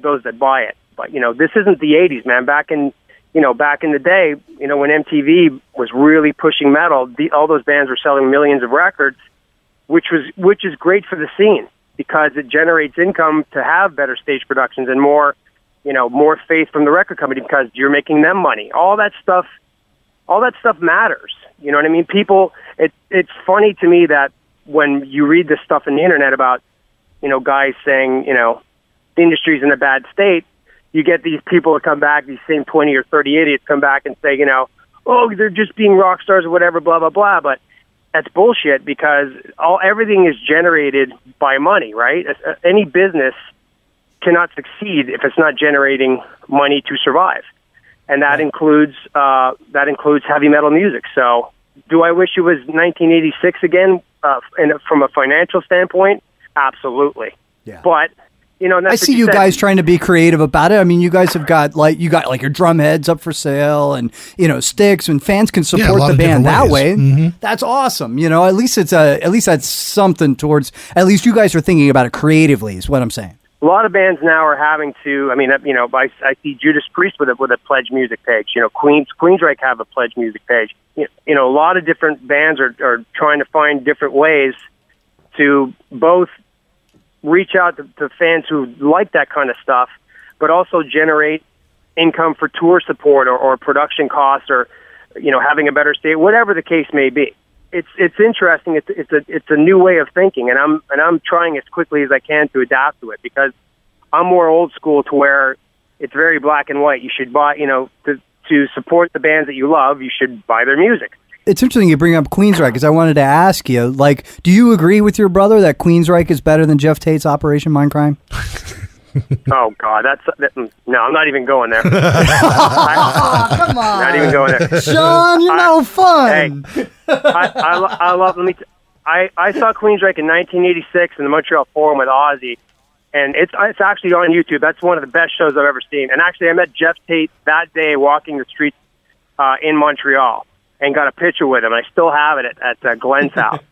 Those that buy it, but you know, this isn't the '80s, man. Back in you know, back in the day, you know, when MTV was really pushing metal, the, all those bands were selling millions of records, which was which is great for the scene because it generates income to have better stage productions and more, you know, more faith from the record company because you're making them money. All that stuff, all that stuff matters. You know what I mean? People, it it's funny to me that when you read this stuff in the internet about, you know, guys saying, you know, the industry's in a bad state, you get these people to come back, these same 20 or 30 idiots come back and say, you know, oh, they're just being rock stars or whatever, blah, blah, blah. But that's bullshit because all everything is generated by money, right? Uh, Any business cannot succeed if it's not generating money to survive. And that includes uh, that includes heavy metal music. So, do I wish it was 1986 again? Uh, and from a financial standpoint, absolutely. Yeah. But you know, and that's I see you said. guys trying to be creative about it. I mean, you guys have got like you got like your drum heads up for sale, and you know sticks, and fans can support lot the band that way. Mm-hmm. That's awesome. You know, at least it's a at least that's something towards. At least you guys are thinking about it creatively. Is what I'm saying. a lot of bands now are having to. I mean, you know, I, I see Judas Priest with a with a pledge music page. You know, Queens Queensryche have a pledge music page. You know, you know, a lot of different bands are are trying to find different ways to both reach out to, to fans who like that kind of stuff, but also generate income for tour support or, or production costs or you know having a better state, whatever the case may be. It's it's interesting. It's it's a it's a new way of thinking, and I'm and I'm trying as quickly as I can to adapt to it because I'm more old school to where it's very black and white. You should buy, you know, to to support the bands that you love, you should buy their music. It's interesting you bring up Queensryche because I wanted to ask you, like, do you agree with your brother that Queensryche is better than Geoff Tate's Operation Mindcrime? Oh God, that's that, no. I'm not even going there. Come on, Not even going there. Shawn, you're I- no fun. Hey, I, I, I love. Let me. T- I I saw Queensryche in 1986 in the Montreal Forum with Ozzy, and it's it's actually on YouTube. That's one of the best shows I've ever seen. And actually, I met Geoff Tate that day walking the streets uh, in Montreal, and got a picture with him. I still have it at, at uh, Glen's house.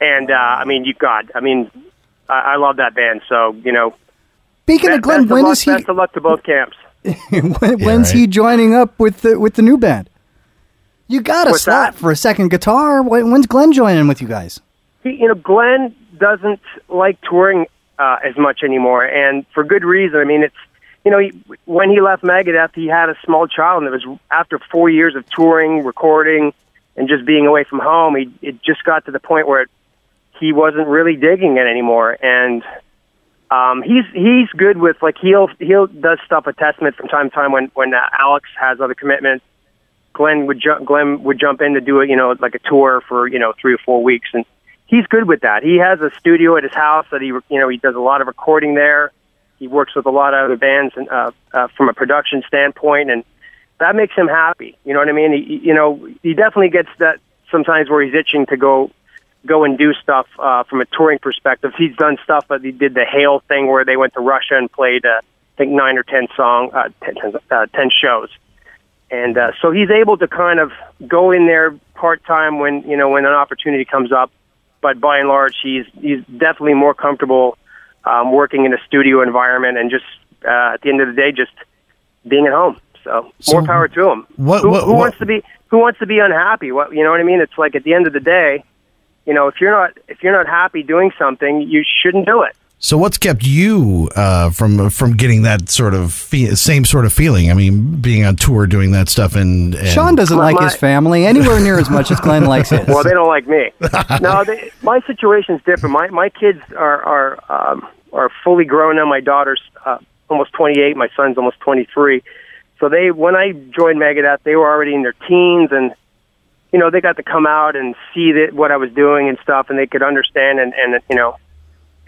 And uh, I mean, you God, I mean, I, I love that band. So you know, Speaking best, of Glen, best, of when luck, is he? best of luck to both camps. when, when's right. he joining up with the with the new band? You got a What's slot that? for a second guitar. When, when's Glen joining with you guys? he, you know, Glen doesn't like touring uh, as much anymore, and for good reason. I mean, it's you know, he, when he left Megadeth, he had a small child, and it was after four years of touring, recording, and just being away from home. He it just got to the point where he wasn't really digging it anymore, and um, he's he's good with like he'll he'll does stuff at Testament from time to time when when uh, Alex has other commitments. Glen would ju- Glen would jump in to do it, you know, like a tour for you know three or four weeks, and he's good with that. He has a studio at his house that he you know he does a lot of recording there. He works with a lot of other bands and uh, uh, from a production standpoint, and that makes him happy. You know what I mean? He, you know, he definitely gets that sometimes where he's itching to go go and do stuff uh, from a touring perspective. He's done stuff, but he did the Hail thing where they went to Russia and played, uh, I think, nine or ten song, uh, ten, ten, uh, ten shows, and uh, so he's able to kind of go in there part time when you know when an opportunity comes up. But by and large, he's he's definitely more comfortable um, working in a studio environment and just uh, at the end of the day, just being at home. So, So more power to them. what- who, what- who what- wants to be who wants to be unhappy? What you know what I mean? It's like at the end of the day, you know, if you're not if you're not happy doing something, you shouldn't do it. So what's kept you uh, from from getting that sort of fe- same sort of feeling? I mean, being on tour, doing that stuff, and, and Shawn doesn't My- like my- his family anywhere near as much as Glen likes his. Well, they don't like me. no, they, my situation's different. My my kids are are um, are fully grown now. My daughter's uh, almost 28. My son's almost 23. So they when I joined Megadeth, they were already in their teens, and you know they got to come out and see that what I was doing and stuff, and they could understand and and you know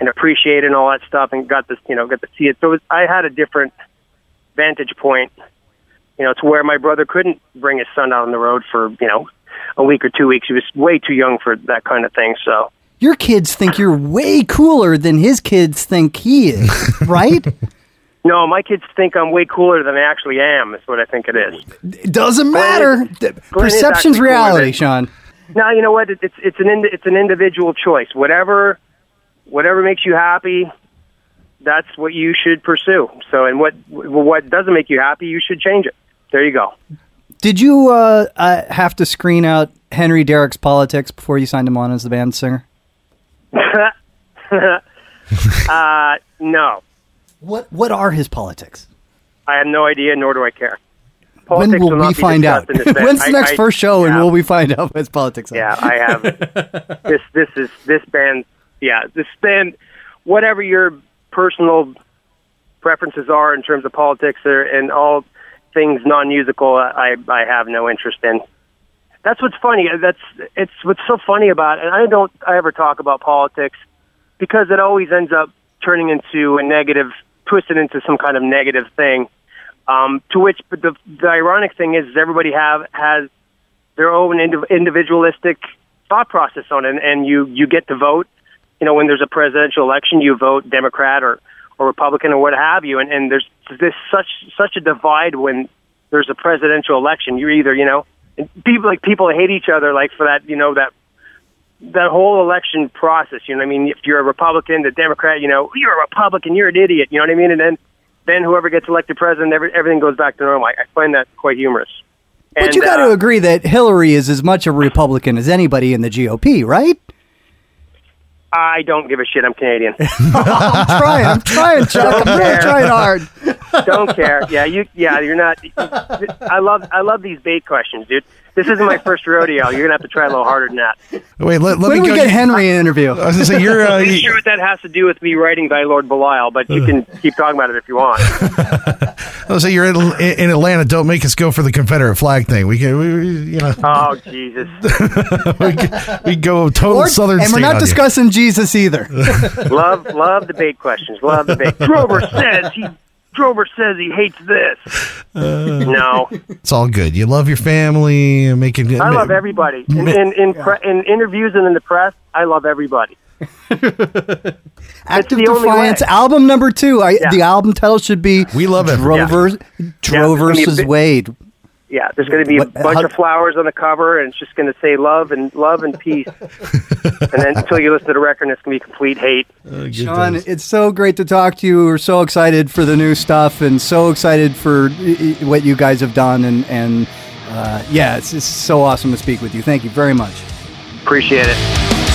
and appreciate and all that stuff, and got to you know got to see it. So it was, I had a different vantage point, you know, to where my brother couldn't bring his son out on the road for you know a week or two weeks. He was way too young for that kind of thing. So Your kids think you're way cooler than his kids think he is, right? no, my kids think I'm way cooler than I actually am. Is what I think it is. It doesn't matter. is Perception's reality, Shawn. Now you know what? It's it's an it's an individual choice. Whatever whatever makes you happy, that's what you should pursue. So, and what what doesn't make you happy, you should change it. There you go. Did you uh, uh, have to screen out Henry Derek's politics before you signed him on as the band singer? uh, no, What What are his politics? I have no idea, nor do I care. when Politics will we find out? discussed in this band. When's the next I- first show, and will we find out what his politics are? Yeah, I have. this this is this band. Yeah, this band. Whatever your personal preferences are in terms of politics or and all things non-musical, I I have no interest in. That's what's funny. That's it's what's so funny about it. And I don't I ever talk about politics because it always ends up turning into a negative, twisted into some kind of negative thing. Um, to which, but the the ironic thing is, everybody have has their own indiv- individualistic thought process on it, and, and you you get to vote. You know, when there's a presidential election, you vote Democrat or or Republican or what have you, and and there's this such such a divide when there's a presidential election. You're either you know, and people like people hate each other like for that you know that that whole election process. You know, what I mean, if you're a Republican, the Democrat, you know, you're a Republican, you're an idiot. You know what I mean? And then then whoever gets elected president, every, everything goes back to normal. I, I find that quite humorous. But And, you got to uh, agree that Hillary is as much a Republican as anybody in the GOP, right? I don't give a shit. I'm Canadian. I'm trying. I'm trying, Chuck. I'm really trying hard. Don't care. Yeah, you. Yeah, you're not. I love. I love these bait questions, dude. This isn't my first rodeo. You're gonna have to try a little harder than that. Wait, let, let me we go. get Henry an interview? I was gonna say you're. Uh, I'm not sure what that has to do with me writing The Lord Belial, but you can keep talking about it if you want. I was say you're in, in Atlanta. Don't make us go for the Confederate flag thing. We can, we, we- you know, Oh Jesus! we, can- we go total Or- Southern and we're not on you. discussing. discussing Jesus either. love, love debate questions. Love debate. Drover says he. Drover says he hates this. Uh. no, It's all good. You love your family. and Making. I love everybody. In in in, pre- in interviews and in the press, I love everybody. Active the Defiance album number two. I, Yeah. The album title should be We love it. Drover, Yeah, it's gonna be a versus bit- Wade. Yeah, there's going to be a What- bunch how- of flowers on the cover, and it's just going to say love and love and peace. and then until you listen to the record, it's going to be complete hate. Shawn, it's so great to talk to you. We're so excited for the new stuff and so excited for i- i- what you guys have done. And, and uh, yeah, it's, it's so awesome to speak with you. Thank you very much. Appreciate it.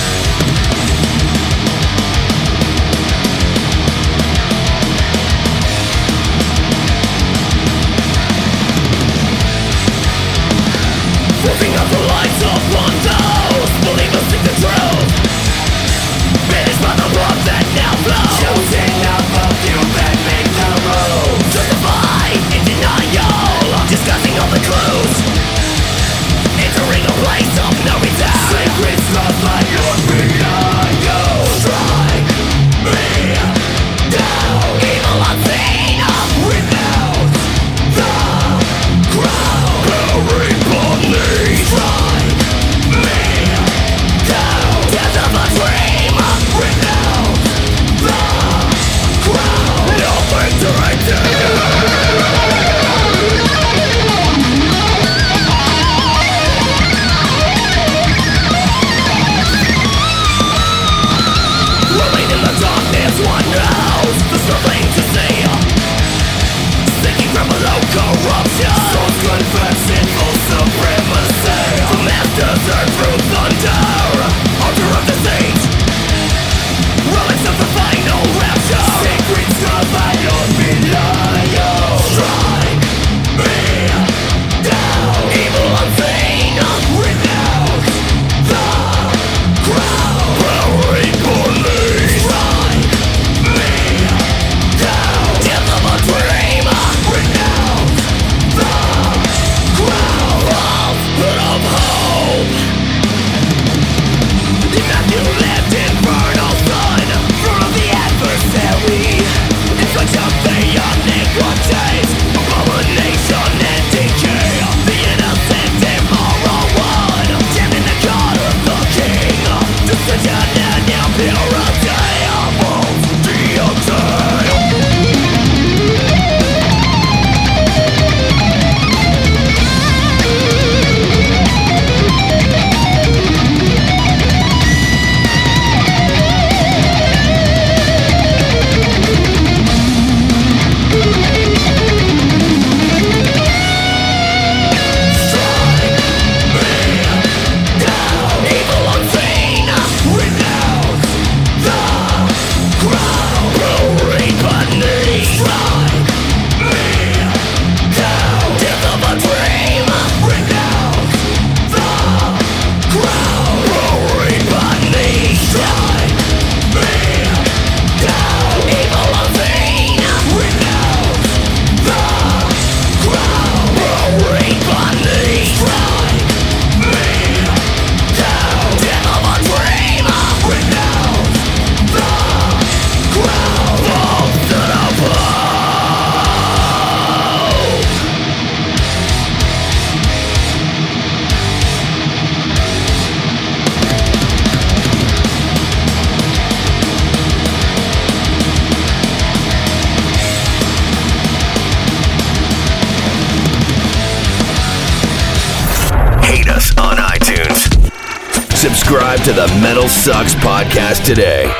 Today.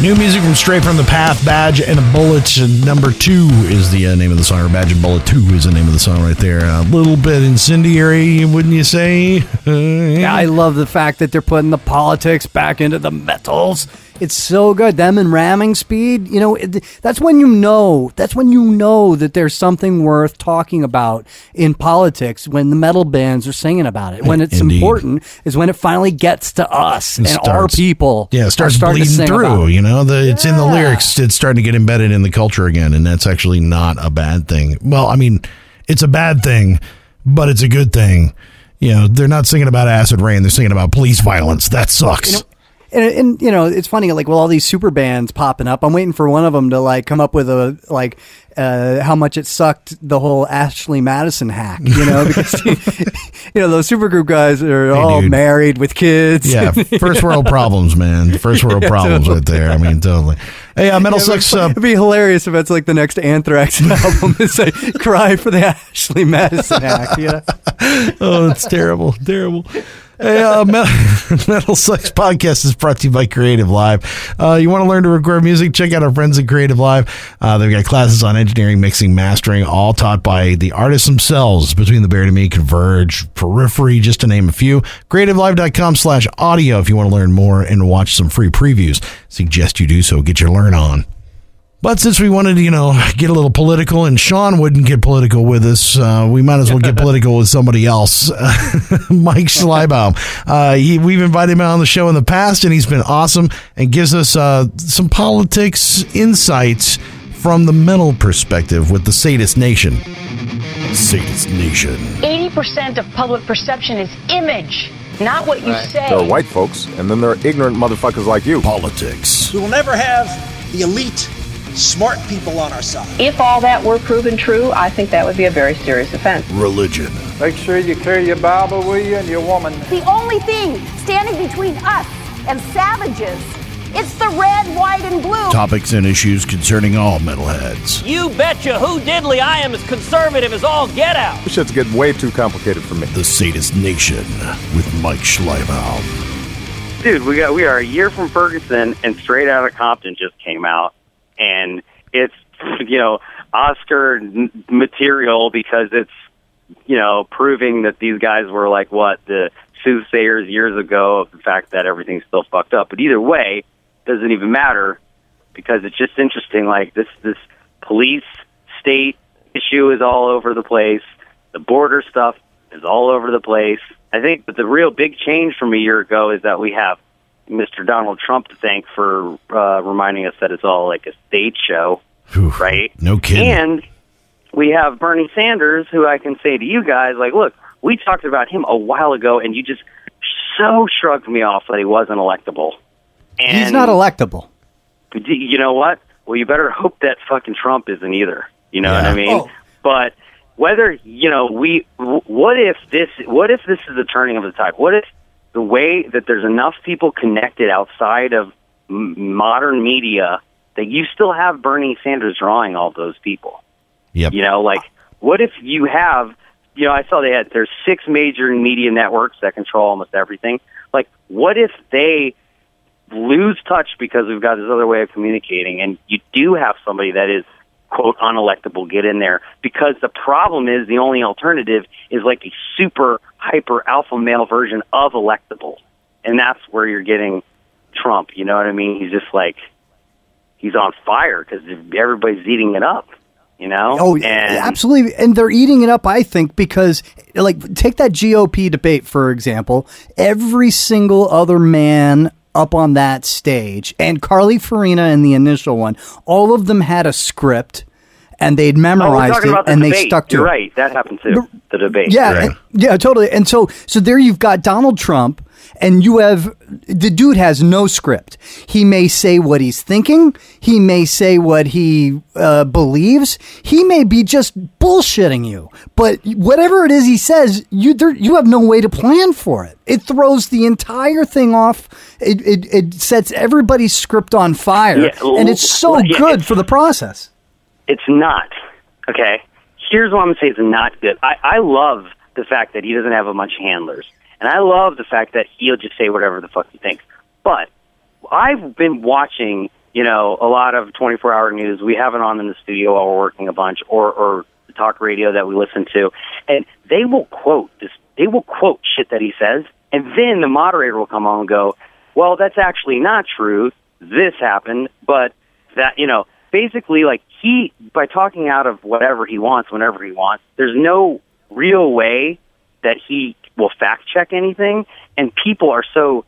New music from Stray From the Path, Badge and a Bullet. Number two is the uh, name of the song, or Badge and Bullet 2 is the name of the song right there. A little bit incendiary, wouldn't you say? Yeah, I love the fact that they're putting the politics back into the metals. It's so good. Them and ramming speed, you know, it, that's when you know. That's when you know that there's something worth talking about in politics. When the metal bands are singing about it, when it's Indeed. important, is when it finally gets to us It and our people. Yeah, it starts bleeding through. You know, the, it's in the lyrics. It's starting to get embedded in the culture again, and that's actually not a bad thing. Well, I mean, it's a bad thing, but it's a good thing. You know, they're not singing about acid rain; they're singing about police violence. That sucks. And, and you know, it's funny. Like, with all these super bands popping up, I'm waiting for one of them to like come up with a like uh, how much it sucked the whole Ashley Madison hack. You know, because you know those supergroup guys are all dude. married with kids. yeah, first world problems, man. First world problems right there. I mean, totally. Hey, uh, metal sucks. Uh, It'd be hilarious if it's like the next Anthrax album is like "Cry for the Ashley Madison hack." Know? oh, that's terrible, terrible. Hey, uh, Metal, Metal Sucks podcast is brought to you by Creative Live. Uh, you want to learn to record music? Check out our friends at Creative Live. Uh, they've got classes on engineering, mixing, mastering, all taught by the artists themselves. Between the Buried and Me, Converge, Periphery, just to name a few. CreativeLive.com slash audio if you want to learn more and watch some free previews. Suggest you do so. Get your learn on. But since we wanted to, you know, get a little political, and Shawn wouldn't get political with us, uh, we might as well get political with somebody else. Mike Schleibaum. Uh, he, we've invited him out on the show in the past, and he's been awesome and gives us uh, some politics insights from the mental perspective with the Sadist Nation. Sadist Nation. 80% of public perception is image, not what you say. There are white folks, and then there are ignorant motherfuckers like you. Politics. We will never have the elite, smart people on our side. If all that were proven true, I think that would be a very serious offense. Religion. Make sure you carry your Bible with you and your woman. The only thing standing between us and savages, it's the red, white, and blue. Topics and issues concerning all metalheads. You betcha who diddly I am as conservative as all get out. This shit's getting way too complicated for me. The Sadist Nation with Mike Schleibaum. dude, we got we are a year from Ferguson, and Straight out of Compton just came out, and it's you know Oscar material because it's you know proving that these guys were like what the soothsayers years ago of the fact that everything's still fucked up. But either way, doesn't even matter because it's just interesting. Like this this police state issue is all over the place. The border stuff is all over the place. I think that the real big change from a year ago is that we have Mr. Donald Trump to thank for uh, reminding us that it's all like a stage show, right? No kidding. And we have Bernie Sanders, who I can say to you guys, like, look, we talked about him a while ago, and you just so shrugged me off that he wasn't electable. And He's not electable. you know what? Well, you better hope that fucking Trump isn't either. You know what I mean? Oh. But whether you know, we what if this? What if this is the turning of the tide? What if the way that there's enough people connected outside of m- modern media that you still have Bernie Sanders drawing all those people? Yep. You know, like what if you have? You know, I saw they had there's six major media networks that control almost everything. Like, what if they lose touch because we've got this other way of communicating and you do have somebody that is quote unelectable get in there because the problem is the only alternative is like a super hyper alpha male version of electable and that's where you're getting trump you know what i mean he's just like he's on fire because everybody's eating it up you know Oh, and absolutely. And they're eating it up, I think, because, like, take that GOP debate, for example. Every single other man up on that stage, and Carly Fiorina in the initial one, all of them had a script and they'd oh, memorized talking it the and debate. they stuck to you're it. right that happened too the debate Yeah, Right. and- yeah, totally. And so, so there you've got Donald Trump, and you have the dude has no script. He may say what he's thinking. He may say what he uh, believes. He may be just bullshitting you. But whatever it is he says, you there, you have no way to plan for it. It throws the entire thing off. It it, it sets everybody's script on fire, Yeah, and it's so well, yeah, good for the process. It's not. Okay. Here's what I'm gonna say is not good. I, I love the fact that he doesn't have a bunch of handlers. And I love the fact that he'll just say whatever the fuck he thinks. But I've been watching you know, a lot of 24 hour news. We have it on in the studio while we're working a bunch, or or the talk radio that we listen to, and they will quote this. They will quote shit that he says, and then the moderator will come on and go, "Well, that's actually not true. This happened, but that you know." Basically, like he, by talking out of whatever he wants, whenever he wants, there's no real way that he will fact check anything, and people are so,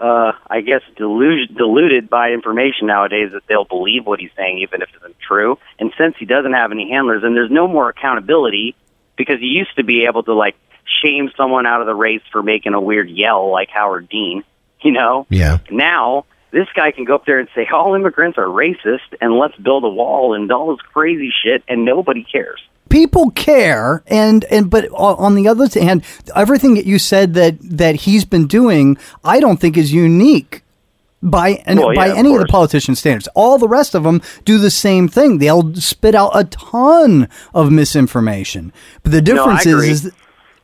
uh, I guess, deluded, deluded by information nowadays that they'll believe what he's saying, even if it isn't true. And since he doesn't have any handlers, and there's no more accountability, because he used to be able to like shame someone out of the race for making a weird yell like Howard Dean, you know. Yeah. Now this guy can go up there and say all immigrants are racist, and let's build a wall and all this crazy shit, and nobody cares. people care and and but on the other hand everything that you said that that he's been doing i don't think is unique by and Well, by of any of the politician standards all the rest of them do the same thing they'll spit out a ton of misinformation but the difference agree. is is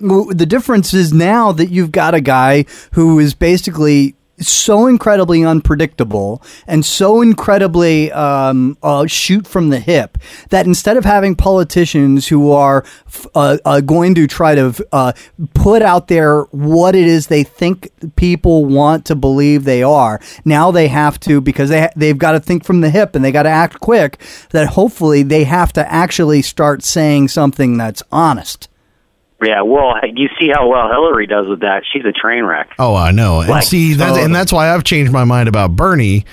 the difference is now that you've got a guy who is basically so incredibly unpredictable and so incredibly um, uh, shoot from the hip that instead of having politicians who are uh, uh, going to try to uh, put out there what it is they think people want to believe they are, now they have to because they they've got to think from the hip and they got to act quick. That hopefully they have to actually start saying something that's honest. Yeah, well, you see how well Hillary does with that. She's a train wreck. Oh, I know. And Like, see, that, and that's why I've changed my mind about Bernie.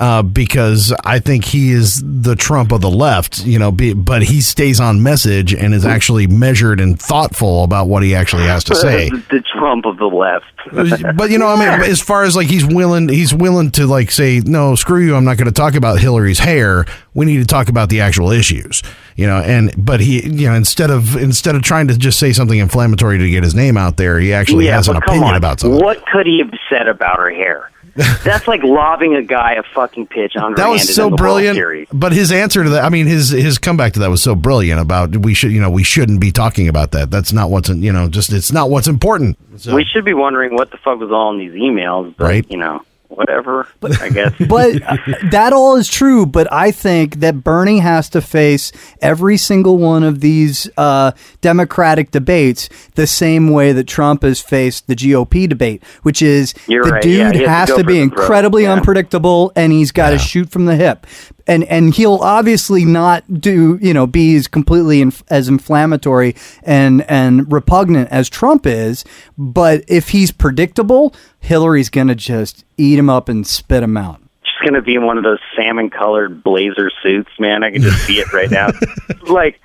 Uh, because I think he is the Trump of the left, you know, be, but he stays on message and is actually measured and thoughtful about what he actually has to say. the Trump of the left. but you know, I mean, as far as like he's willing, he's willing to like say, no, screw you. I'm not going to talk about Hillary's hair. We need to talk about the actual issues, you know. And but he, you know, instead of instead of trying to just say something inflammatory to get his name out there, he actually yeah, has an opinion on. about something. What could he have said about her hair? That's like lobbing a guy a fucking pitch on That was so brilliant. But his answer to that, I mean, his his comeback to that was so brilliant about we should, you know, we shouldn't be talking about that. That's not what's, in, you know, just it's not what's important. So- We should be wondering what the fuck was all in these emails, but, Right. You know, whatever. But, I guess. But uh, that all is true. But I think that Bernie has to face every single one of these uh, Democratic debates the same way that Trump has faced the GOP debate, which is You're the right. dude Yeah, has has to to be incredibly Yeah. unpredictable, and he's got to shoot from the hip. And and he'll obviously not do you know be as completely inf- as inflammatory and and repugnant as Trump is, but if he's predictable, Hillary's gonna just eat him up and spit him out. She's gonna be in one of those salmon colored blazer suits, man. I can just see it right now. like,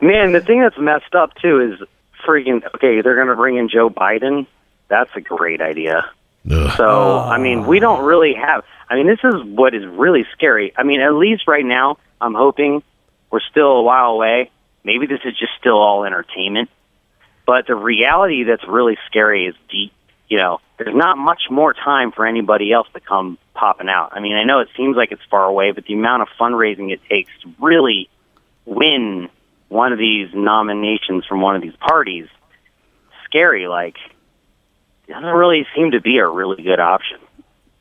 man, the thing that's messed up too is freaking okay, they're gonna bring in Joe Biden. That's a great idea. So, I mean, we don't really have. I mean, this is what is really scary. I mean, at least right now, I'm hoping we're still a while away. Maybe this is just still all entertainment. But the reality that's really scary is deep. You know, there's not much more time for anybody else to come popping out. I mean, I know it seems like it's far away, but the amount of fundraising it takes to really win one of these nominations from one of these parties, scary. Like, doesn't really seem to be a really good option.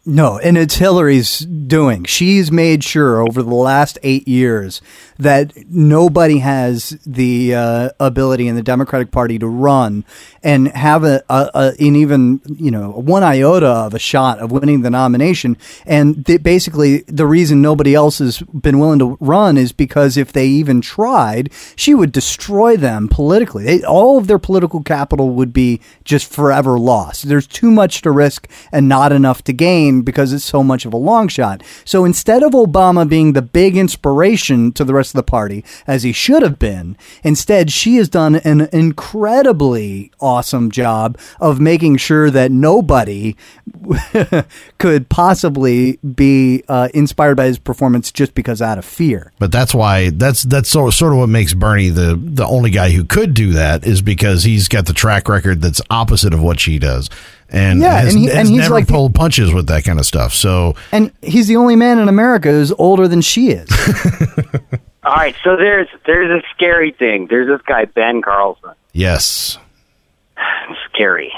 No, and it's Hillary's doing. She's made sure over the last eight years that nobody has the uh, ability in the Democratic Party to run and have a, a, a an even you know one iota of a shot of winning the nomination. And th- basically, the reason nobody else has been willing to run is because if they even tried, she would destroy them politically. They, all of their political capital would be just forever lost. There's too much to risk and not enough to gain because it's so much of a long shot. So instead of Obama being the big inspiration to the rest of the party, as he should have been, instead she has done an incredibly awesome job of making sure that nobody could possibly be uh, inspired by his performance just because out of fear. But that's why that's that's sort sort of what makes Bernie the the only guy who could do that is because he's got the track record that's opposite of what she does, and Yeah, has, and he- and he's never like pulled punches with that kind of stuff. So And he's the only man in America who's older than she is. All right, so there's there's a scary thing. There's this guy Ben Carlson. yes, scary.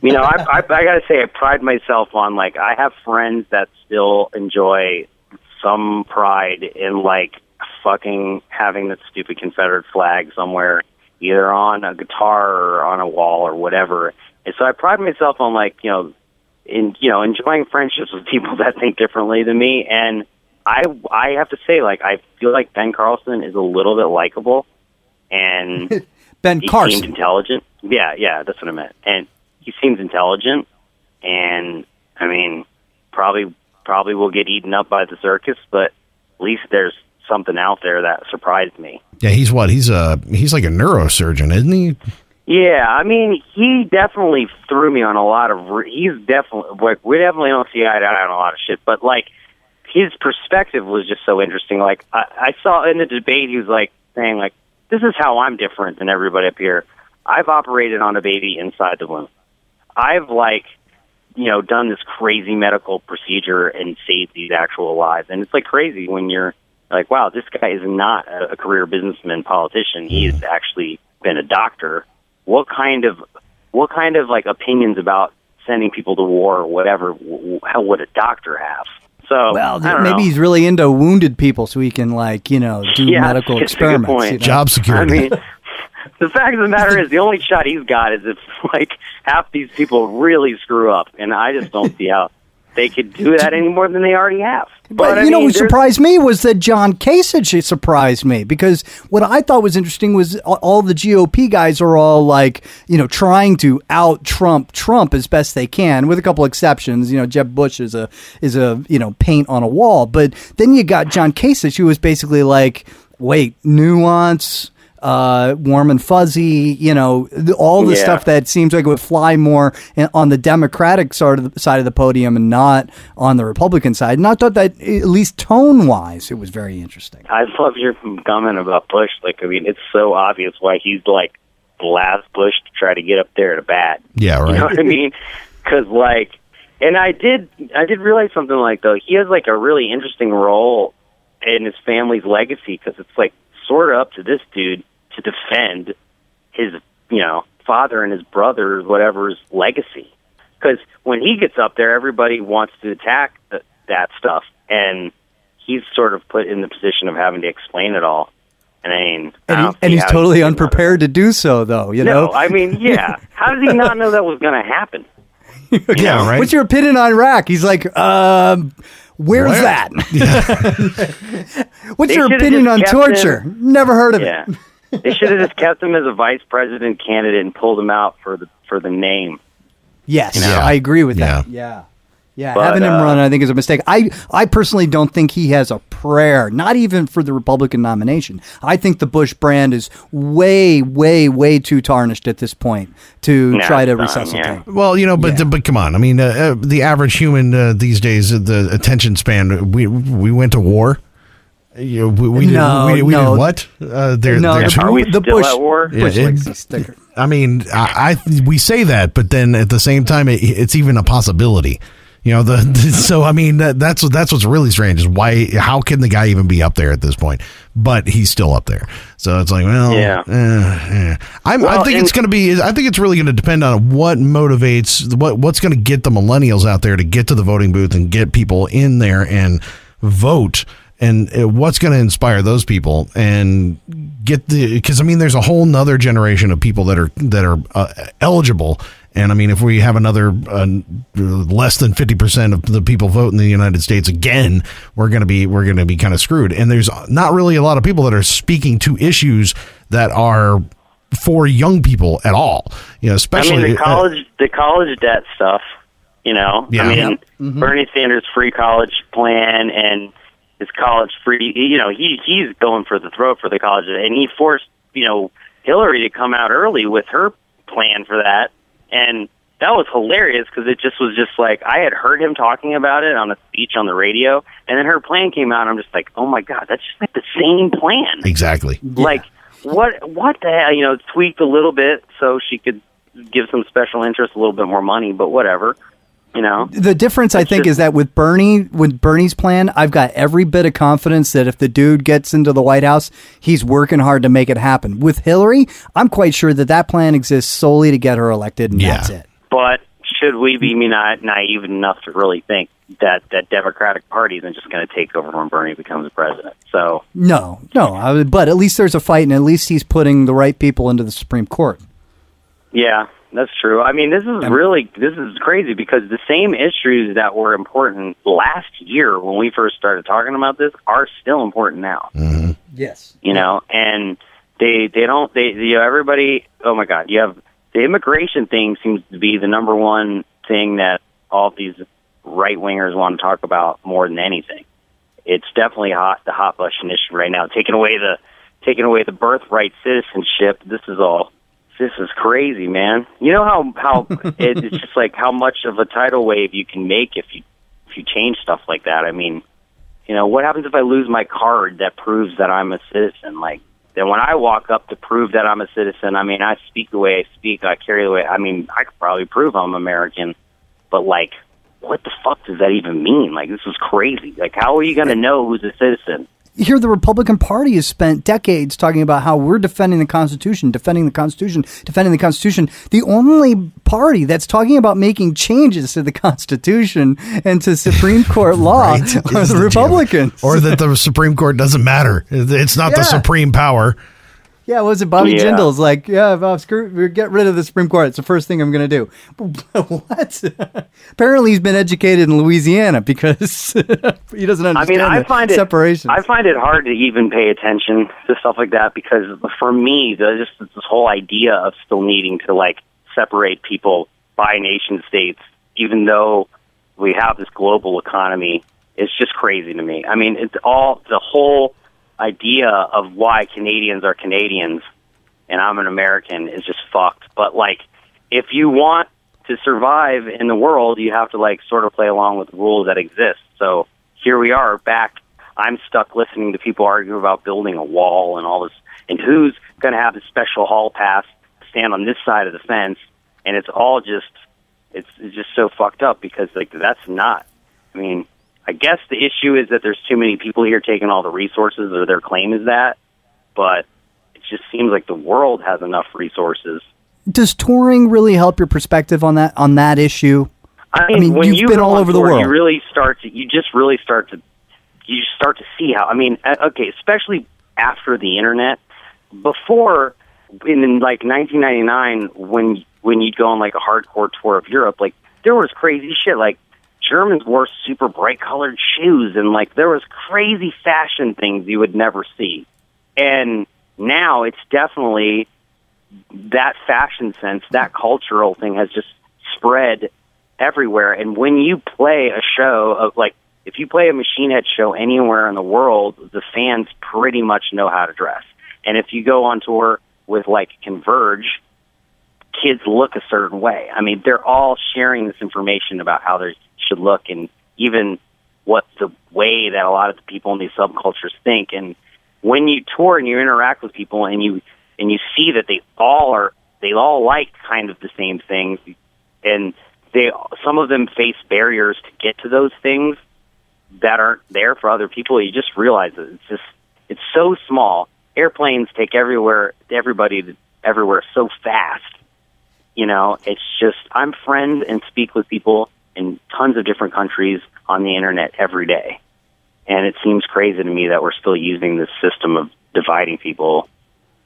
You know, I, I I gotta say, I pride myself on like I have friends that still enjoy some pride in like fucking having that stupid Confederate flag somewhere, either on a guitar or on a wall or whatever. And so I pride myself on like you know, in you know enjoying friendships with people that think differently than me. And I I have to say like I feel like Ben Carlson is a little bit likable, and Ben he Carson. seemed intelligent. Yeah, yeah, that's what I meant. And he seems intelligent, and I mean, probably probably will get eaten up by the circus, but at least there's something out there that surprised me. Yeah, he's what? He's a he's like a neurosurgeon, isn't he? Yeah, I mean, he definitely threw me on a lot of. Re- he's definitely like we definitely don't see eye to eye on a lot of shit, but like his perspective was just so interesting. Like I, I saw in the debate, he was like saying like, "This is how I'm different than everybody up here. I've operated on a baby inside the womb. I've like, you know, done this crazy medical procedure and saved these actual lives. And it's like crazy when you're like, wow, this guy is not a, a career businessman, politician. He's actually been a doctor. What kind of, what kind of like opinions about sending people to war or whatever? w- How would a doctor have? So Well, I don't maybe know. he's really into wounded people, so he can like you know do Yeah, medical it's a good experiments. point. you know? Job security. I mean, the fact of the matter is, the only shot he's got is if like half these people really screw up, and I just don't see how they could do that any more than they already have. But, I you know mean, what surprised me was that John Kasich surprised me because what I thought was interesting was all- all the GOP guys are all like, you know, trying to out Trump Trump as best they can, with a couple exceptions. You know, Jeb Bush is a is a you know paint on a wall, but then you got John Kasich who was basically like, wait, nuance. Uh, warm and fuzzy, you know, all the Yeah. stuff that seems like it would fly more on the Democratic side of the side of the podium and not on the Republican side. And I thought that at least tone wise, it was very interesting. I love your comment about Bush. Like, I mean, it's so obvious why he's like the last Bush to try to get up there to bat. Yeah, You know right. what I mean? Because like, and I did, I did realize something like though he has like a really interesting role in his family's legacy because it's like sort of up to this dude to defend his, you know, father and his brother's whatever's legacy. Because when he gets up there, everybody wants to attack th- that stuff, and he's sort of put in the position of having to explain it all. And I mean, I And, don't he, and he's totally he- unprepared to do so, though. You no, know, I mean, yeah. How did he not know that was going to happen? yeah, right. What's your opinion on Iraq? He's like, um, where's Where? that? What's They your opinion on torture? him- Never heard of Yeah, it. They should have just kept him as a vice president candidate and pulled him out for the for the name. Yes, Yeah. I agree with that. Yeah. Yeah, But, having him uh, run, I think, is a mistake. I, I personally don't think he has a prayer, not even for the Republican nomination. I think the Bush brand is way, way, way too tarnished at this point to Nah, try to it's done, resuscitate. Well, you know, but but come on. I mean, uh, uh, the average human uh, these days, uh, the attention span. We we went to war. You know, we, we No, did, we, we no. did what? Uh, there, No, there's the- who? Are we the still Bush- at war? Yeah, it- sticker. I mean, I, I we say that, but then at the same time, it, it's even a possibility. You know, the, the so I mean that, that's that's what's really strange is why how can the guy even be up there at this point? But he's still up there, so it's like, well, Yeah. eh, eh. I'm, I Well, think it's going to be. I think it's really going to depend on what motivates what what's going to get the millennials out there to get to the voting booth and get people in there and vote and uh, what's going to inspire those people and get the because i mean there's a whole nother generation of people that are that are uh, eligible and i mean if we have another uh, less than 50% of the people vote in the united states again we're going to be we're going to be kind of screwed and there's not really a lot of people that are speaking to issues that are for young people at all you know especially I mean, the uh, college the college debt stuff. You know, Yeah. I mean, Yep. Mhm. Bernie Sanders' free college plan and his college free. You know, he he's going for the throat for the college, and he forced you know Hillary to come out early with her plan for that, and that was hilarious because it just was just like I had heard him talking about it on a speech on the radio, and then her plan came out. and I'm just like, oh my god, that's just like the same plan. exactly Like what what the hell? You know, tweaked a little bit so she could give some special interest a little bit more money, but whatever. You know, The difference, I think, just- is that with Bernie, with Bernie's plan, I've got every bit of confidence that if the dude gets into the White House, he's working hard to make it happen. With Hillary, I'm quite sure that that plan exists solely to get her elected, and Yeah. that's it. but should we be na- naive enough to really think that that Democratic Party isn't just going to take over when Bernie becomes president? So No, no. I but at least there's a fight, and at least he's putting the right people into the Supreme Court. Yeah, that's true. I mean, this is really this is crazy because the same issues that were important last year when we first started talking about this are still important now. Mm-hmm. Yes. You know, and they they don't they you know everybody. Oh my God, you have the immigration thing seems to be the number one thing that all these right wingers want to talk about more than anything. It's definitely hot the hot button issue right now. Taking away the taking away the birthright citizenship. This is all this is crazy, man. You know how how it, it's just like how much of a tidal wave you can make if you if you change stuff like that. I mean, you know, what happens if I lose my card that proves that I'm a citizen? Like then when I walk up to prove that I'm a citizen, I mean, I speak the way I speak, I carry the way. I mean, I could probably prove I'm American, but like, what the fuck does that even mean? Like, this is crazy. Like, how are you going to know who's a citizen? Here, the Republican Party has spent decades talking about how we're defending the Constitution, defending the Constitution, defending the Constitution. The only party that's talking about making changes to the Constitution and to Supreme Court law Right. are the Republicans. or that the Supreme Court doesn't matter. It's not Yeah. the supreme power. Yeah, what was it? Bobby Yeah. Jindal's like, yeah, Bob, screw, get rid of the Supreme Court. It's the first thing I'm going to do. what? Apparently, he's been educated in Louisiana because he doesn't I understand mean, I find it separation. I find it hard to even pay attention to stuff like that because for me, the, just this whole idea of still needing to like separate people by nation states, even though we have this global economy, is just crazy to me. I mean, it's all the whole idea of why Canadians are Canadians and I'm an American is just fucked. But like, if you want to survive in the world, you have to like sort of play along with the rules that exist. So here we are back. I'm stuck listening to people argue about building a wall and all this, and who's going to have a special hall pass stand on this side of the fence, and it's all just, it's, it's just so fucked up because like that's not. I mean, I guess the issue is that there's too many people here taking all the resources, or their claim is that, but it just seems like the world has enough resources Does touring really help your perspective on that on that issue? I mean, when you've you been all over the world. you really start to, you just really start to, you start to see how. I mean, uh, okay, especially after the internet. Before, in, in like 1999, when when you'd go on like a hardcore tour of Europe, like there was crazy shit. Like Germans wore super bright colored shoes, and like there was crazy fashion things you would never see. And now it's definitely that fashion sense, that cultural thing has just spread everywhere. And when you play a show of like, if you play a Machine Head show anywhere in the world, the fans pretty much know how to dress. And if you go on tour with like Converge, kids look a certain way. I mean, they're all sharing this information about how they should look and even what the way that a lot of the people in these subcultures think. And when you tour and you interact with people and you and you see that they all are they all like kind of the same things and they some of them face barriers to get to those things that aren't there for other people you just realize that it's just it's so small airplanes take everywhere everybody everywhere so fast you know it's just i'm friends and speak with people in tons of different countries on the internet every day and it seems crazy to me that we're still using this system of dividing people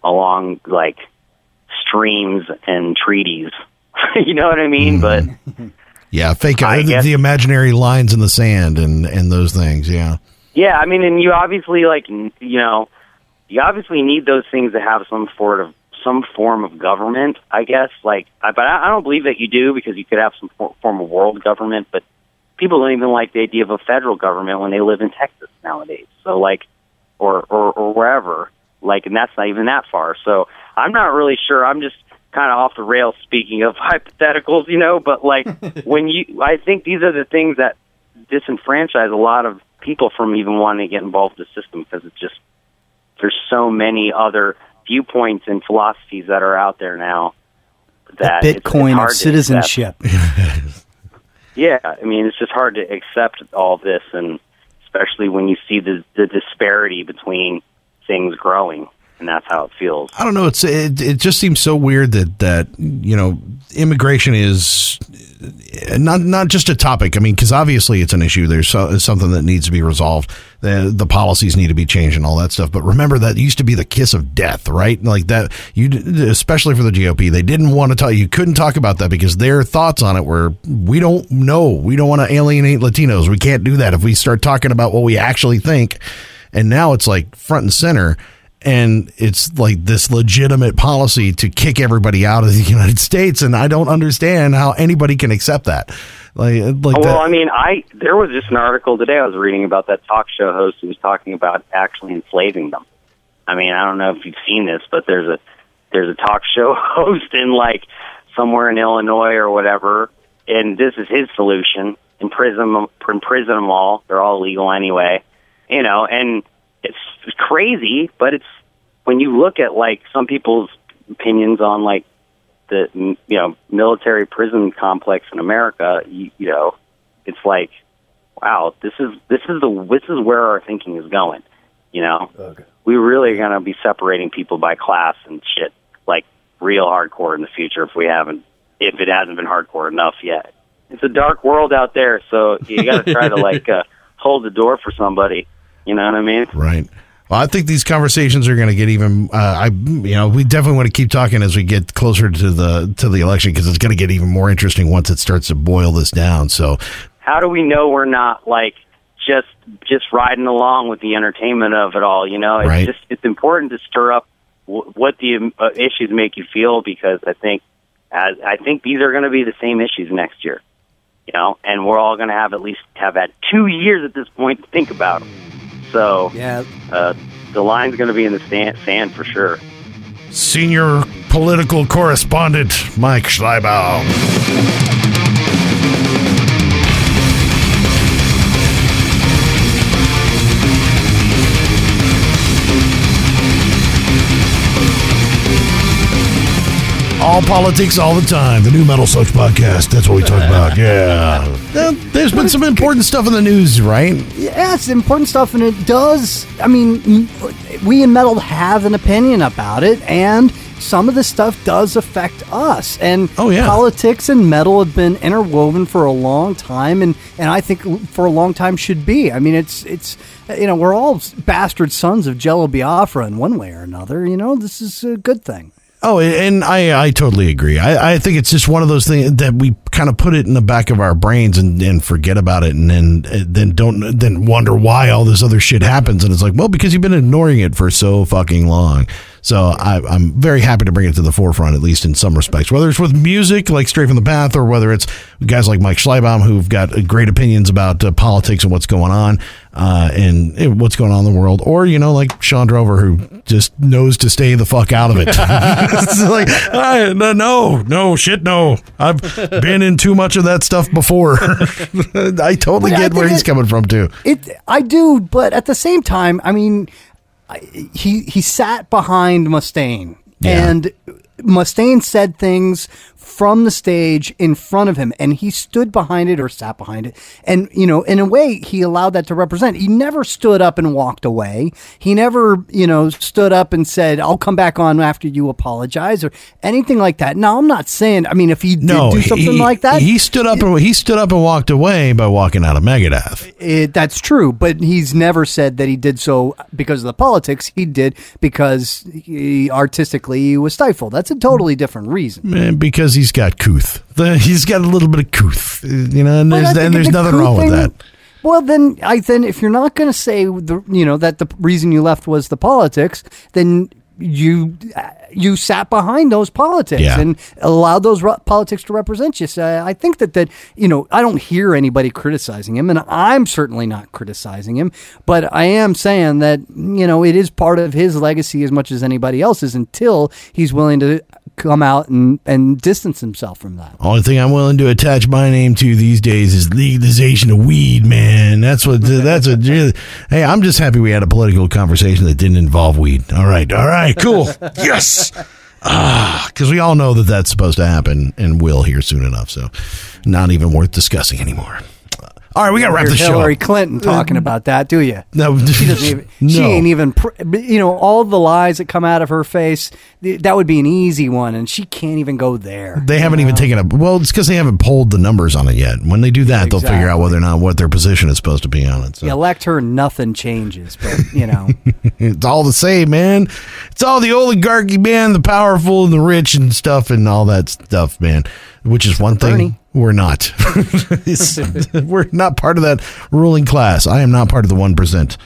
along like streams and treaties you know what i mean but Yeah, fake I uh, guess- the imaginary lines in the sand and and those things. Yeah. Yeah, I mean, and you obviously like you know, you obviously need those things to have some sort of some form of government, I guess. Like, I, but I I don't believe that you do because you could have some for- form of world government. But people don't even like the idea of a federal government when they live in Texas nowadays. So like, or or, or wherever. Like, and that's not even that far. So I'm not really sure. I'm just kind of off the rails speaking of hypotheticals, you know. But like, when you, I think these are the things that disenfranchise a lot of people from even wanting to get involved in the system because it's just there's so many other viewpoints and philosophies that are out there now that it's- it's Bitcoin hard of citizenship. Yeah, I mean it's just hard to accept all this, and especially when you see the the disparity between things growing, and that's how it feels. I don't know. It's it, it just seems so weird that that you know immigration is not not just a topic. I mean, because obviously it's an issue. There's so, something that needs to be resolved. The the policies need to be changed and all that stuff. But remember that used to be the kiss of death, right? Like that. You especially for the GOP, they didn't want to tell you couldn't talk about that because their thoughts on it were we don't know. We don't want to alienate Latinos. We can't do that if we start talking about what we actually think. And now it's like front and center and it's like this legitimate policy to kick everybody out of the United States, and I don't understand how anybody can accept that. Like, like well, that. I mean, I there was just an article today I was reading about that talk show host who was talking about actually enslaving them. I mean, I don't know if you've seen this, but there's a there's a talk show host in like somewhere in Illinois or whatever, and this is his solution: imprison them, imprison them all. They're all legal anyway, you know, and it's crazy, but it's when you look at like some people's opinions on like the you know military prison complex in America, you, you know, it's like, wow, this is this is the this is where our thinking is going. You know, okay. we really are gonna be separating people by class and shit, like real hardcore in the future if we haven't if it hasn't been hardcore enough yet. It's a dark world out there, so you got to try to like uh, hold the door for somebody. You know what I mean? Right. Well, I think these conversations are going to get even. Uh, I, you know, we definitely want to keep talking as we get closer to the to the election because it's going to get even more interesting once it starts to boil this down. So, how do we know we're not like just just riding along with the entertainment of it all? You know, it's Right. just it's important to stir up w- what the uh, issues make you feel because I think as I think these are going to be the same issues next year. You know, and we're all going to have at least have had two years at this point to think about them. So yeah, uh, the line's going to be in the sand, sand for sure. senior political correspondent Mike Schleibaum. All politics all the time. The new Metal Sucks podcast. That's what we talk about. Yeah. There- There's been some important stuff in the news, right? Yeah, it's important stuff, and it does. I mean, we in metal have an opinion about it, and some of this stuff does affect us. And Oh, yeah. politics and metal have been interwoven for a long time, and and I think for a long time should be. I mean, it's it's you know we're all bastard sons of Jello Biafra in one way or another. You know, this is a good thing. Oh, and I, I totally agree. I, I think it's just one of those things that we kind of put it in the back of our brains and, and forget about it, and then then don't then wonder why all this other shit happens. And it's like, well, because you've been ignoring it for so fucking long. So I, I'm very happy to bring it to the forefront, at least in some respects. Whether it's with music, like Stray From the Path, or whether it's guys like Mike Schleibaum, who've got great opinions about uh, politics and what's going on, uh, and uh, what's going on in the world, or you know, like Shawn Drover, who just knows to stay the fuck out of it. it's like, I, no, no, no, shit, no. I've been in too much of that stuff before. I totally But I get where he's it- coming from too. It, I do, but at the same time, I mean, I, he he sat behind Mustaine, Yeah. and Mustaine said things from the stage in front of him, and he stood behind it or sat behind it, and you know, in a way, he allowed that to represent. He never stood up and walked away. He never, you know, stood up and said, "I'll come back on after you apologize" or anything like that. Now, I'm not saying. I mean, if he did No, do something he, like that, He stood up and he stood up and walked away by walking out of Megadeth. It, that's true, but he's never said that he did so because of the politics. He did because he, artistically he was stifled. That's a totally different reason. Man, because he's got couth. The, he's got a little bit of couth, you know, and there's, and there's the nothing wrong with that. Well, then I then if you're not going to say the you know that the reason you left was the politics, then you you sat behind those politics Yeah. and allowed those ru- politics to represent you. So I think that that you know I don't hear anybody criticizing him, and I'm certainly not criticizing him, but I am saying that you know it is part of his legacy as much as anybody else's until he's willing to come out and and distance himself from that. Only thing I'm willing to attach my name to these days is legalization of weed, man. That's what. That's a. Hey, I'm just happy we had a political conversation that didn't involve weed. All right, all right, cool. yes. Ah, because we all know that that's supposed to happen and will here soon enough. So, not even worth discussing anymore. All right, we got to wrap the show. Hillary. Clinton talking about that, do you? No, she doesn't even. She ain't even. Pr- you know, all the lies that come out of her face. th- That would be an easy one, and she can't even go there. They haven't even taken a well. It's because they haven't polled the numbers on it yet. When they do that, they'll figure out whether or not what their position is supposed to be on it. So You elect her, nothing changes. But you know, it's all the same, man. It's all the oligarchy, man. The powerful and the rich and stuff and all that stuff, man. Which is one thing Bernie. We're not. We're not part of that ruling class. I am not part of the one percent.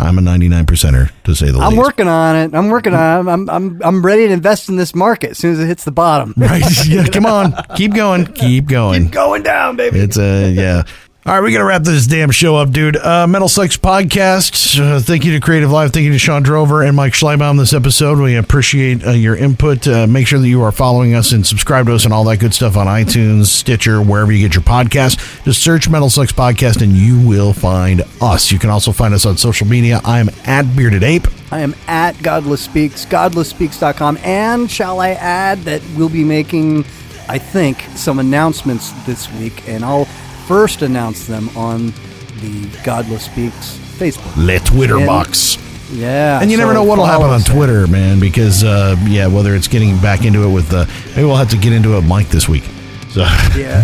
I'm a 99 percenter to say the least. I'm working on it. I'm working on. it. I'm I'm I'm ready to invest in this market as soon as it hits the bottom. Right? Yeah. Come on. Keep going. Keep going. Going down, baby. It's a yeah. All right, we got to wrap this damn show up, dude. Uh, Metal Sucks Podcast. Uh, thank you to Creative Live. Thank you to Shawn Drover and Mike Schleibaum this episode. We appreciate uh, your input. Uh, make sure that you are following us and subscribe to us and all that good stuff on iTunes, Stitcher, wherever you get your podcast. Just search Metal Sucks Podcast and you will find us. You can also find us on social media. I'm at Bearded Ape. I am at Godless Speaks, godlessspeaks.com. And shall I add that we'll be making, I think, some announcements this week, and I'll first announce them on the Godless Speaks Facebook. Le Twitter And- box. Yeah. And you never know what'll happen on us there. Twitter, man, because, uh, yeah, whether it's getting back into it with, uh, maybe we'll have to get into it, with Mike, this week. So, Yeah.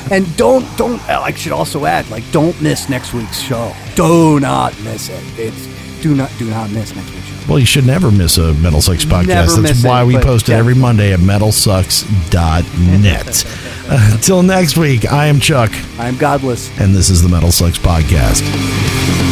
and don't, don't, I should also add, like, don't miss next week's show. Do not miss it. It's, do not, do not miss next week's show. Well, you should never miss a Metal Sucks podcast. Never That's why it, we post it every Monday at metalsucks.net. Until next week, I am Chuck, I'm Godless. and this is the Metal Sucks podcast.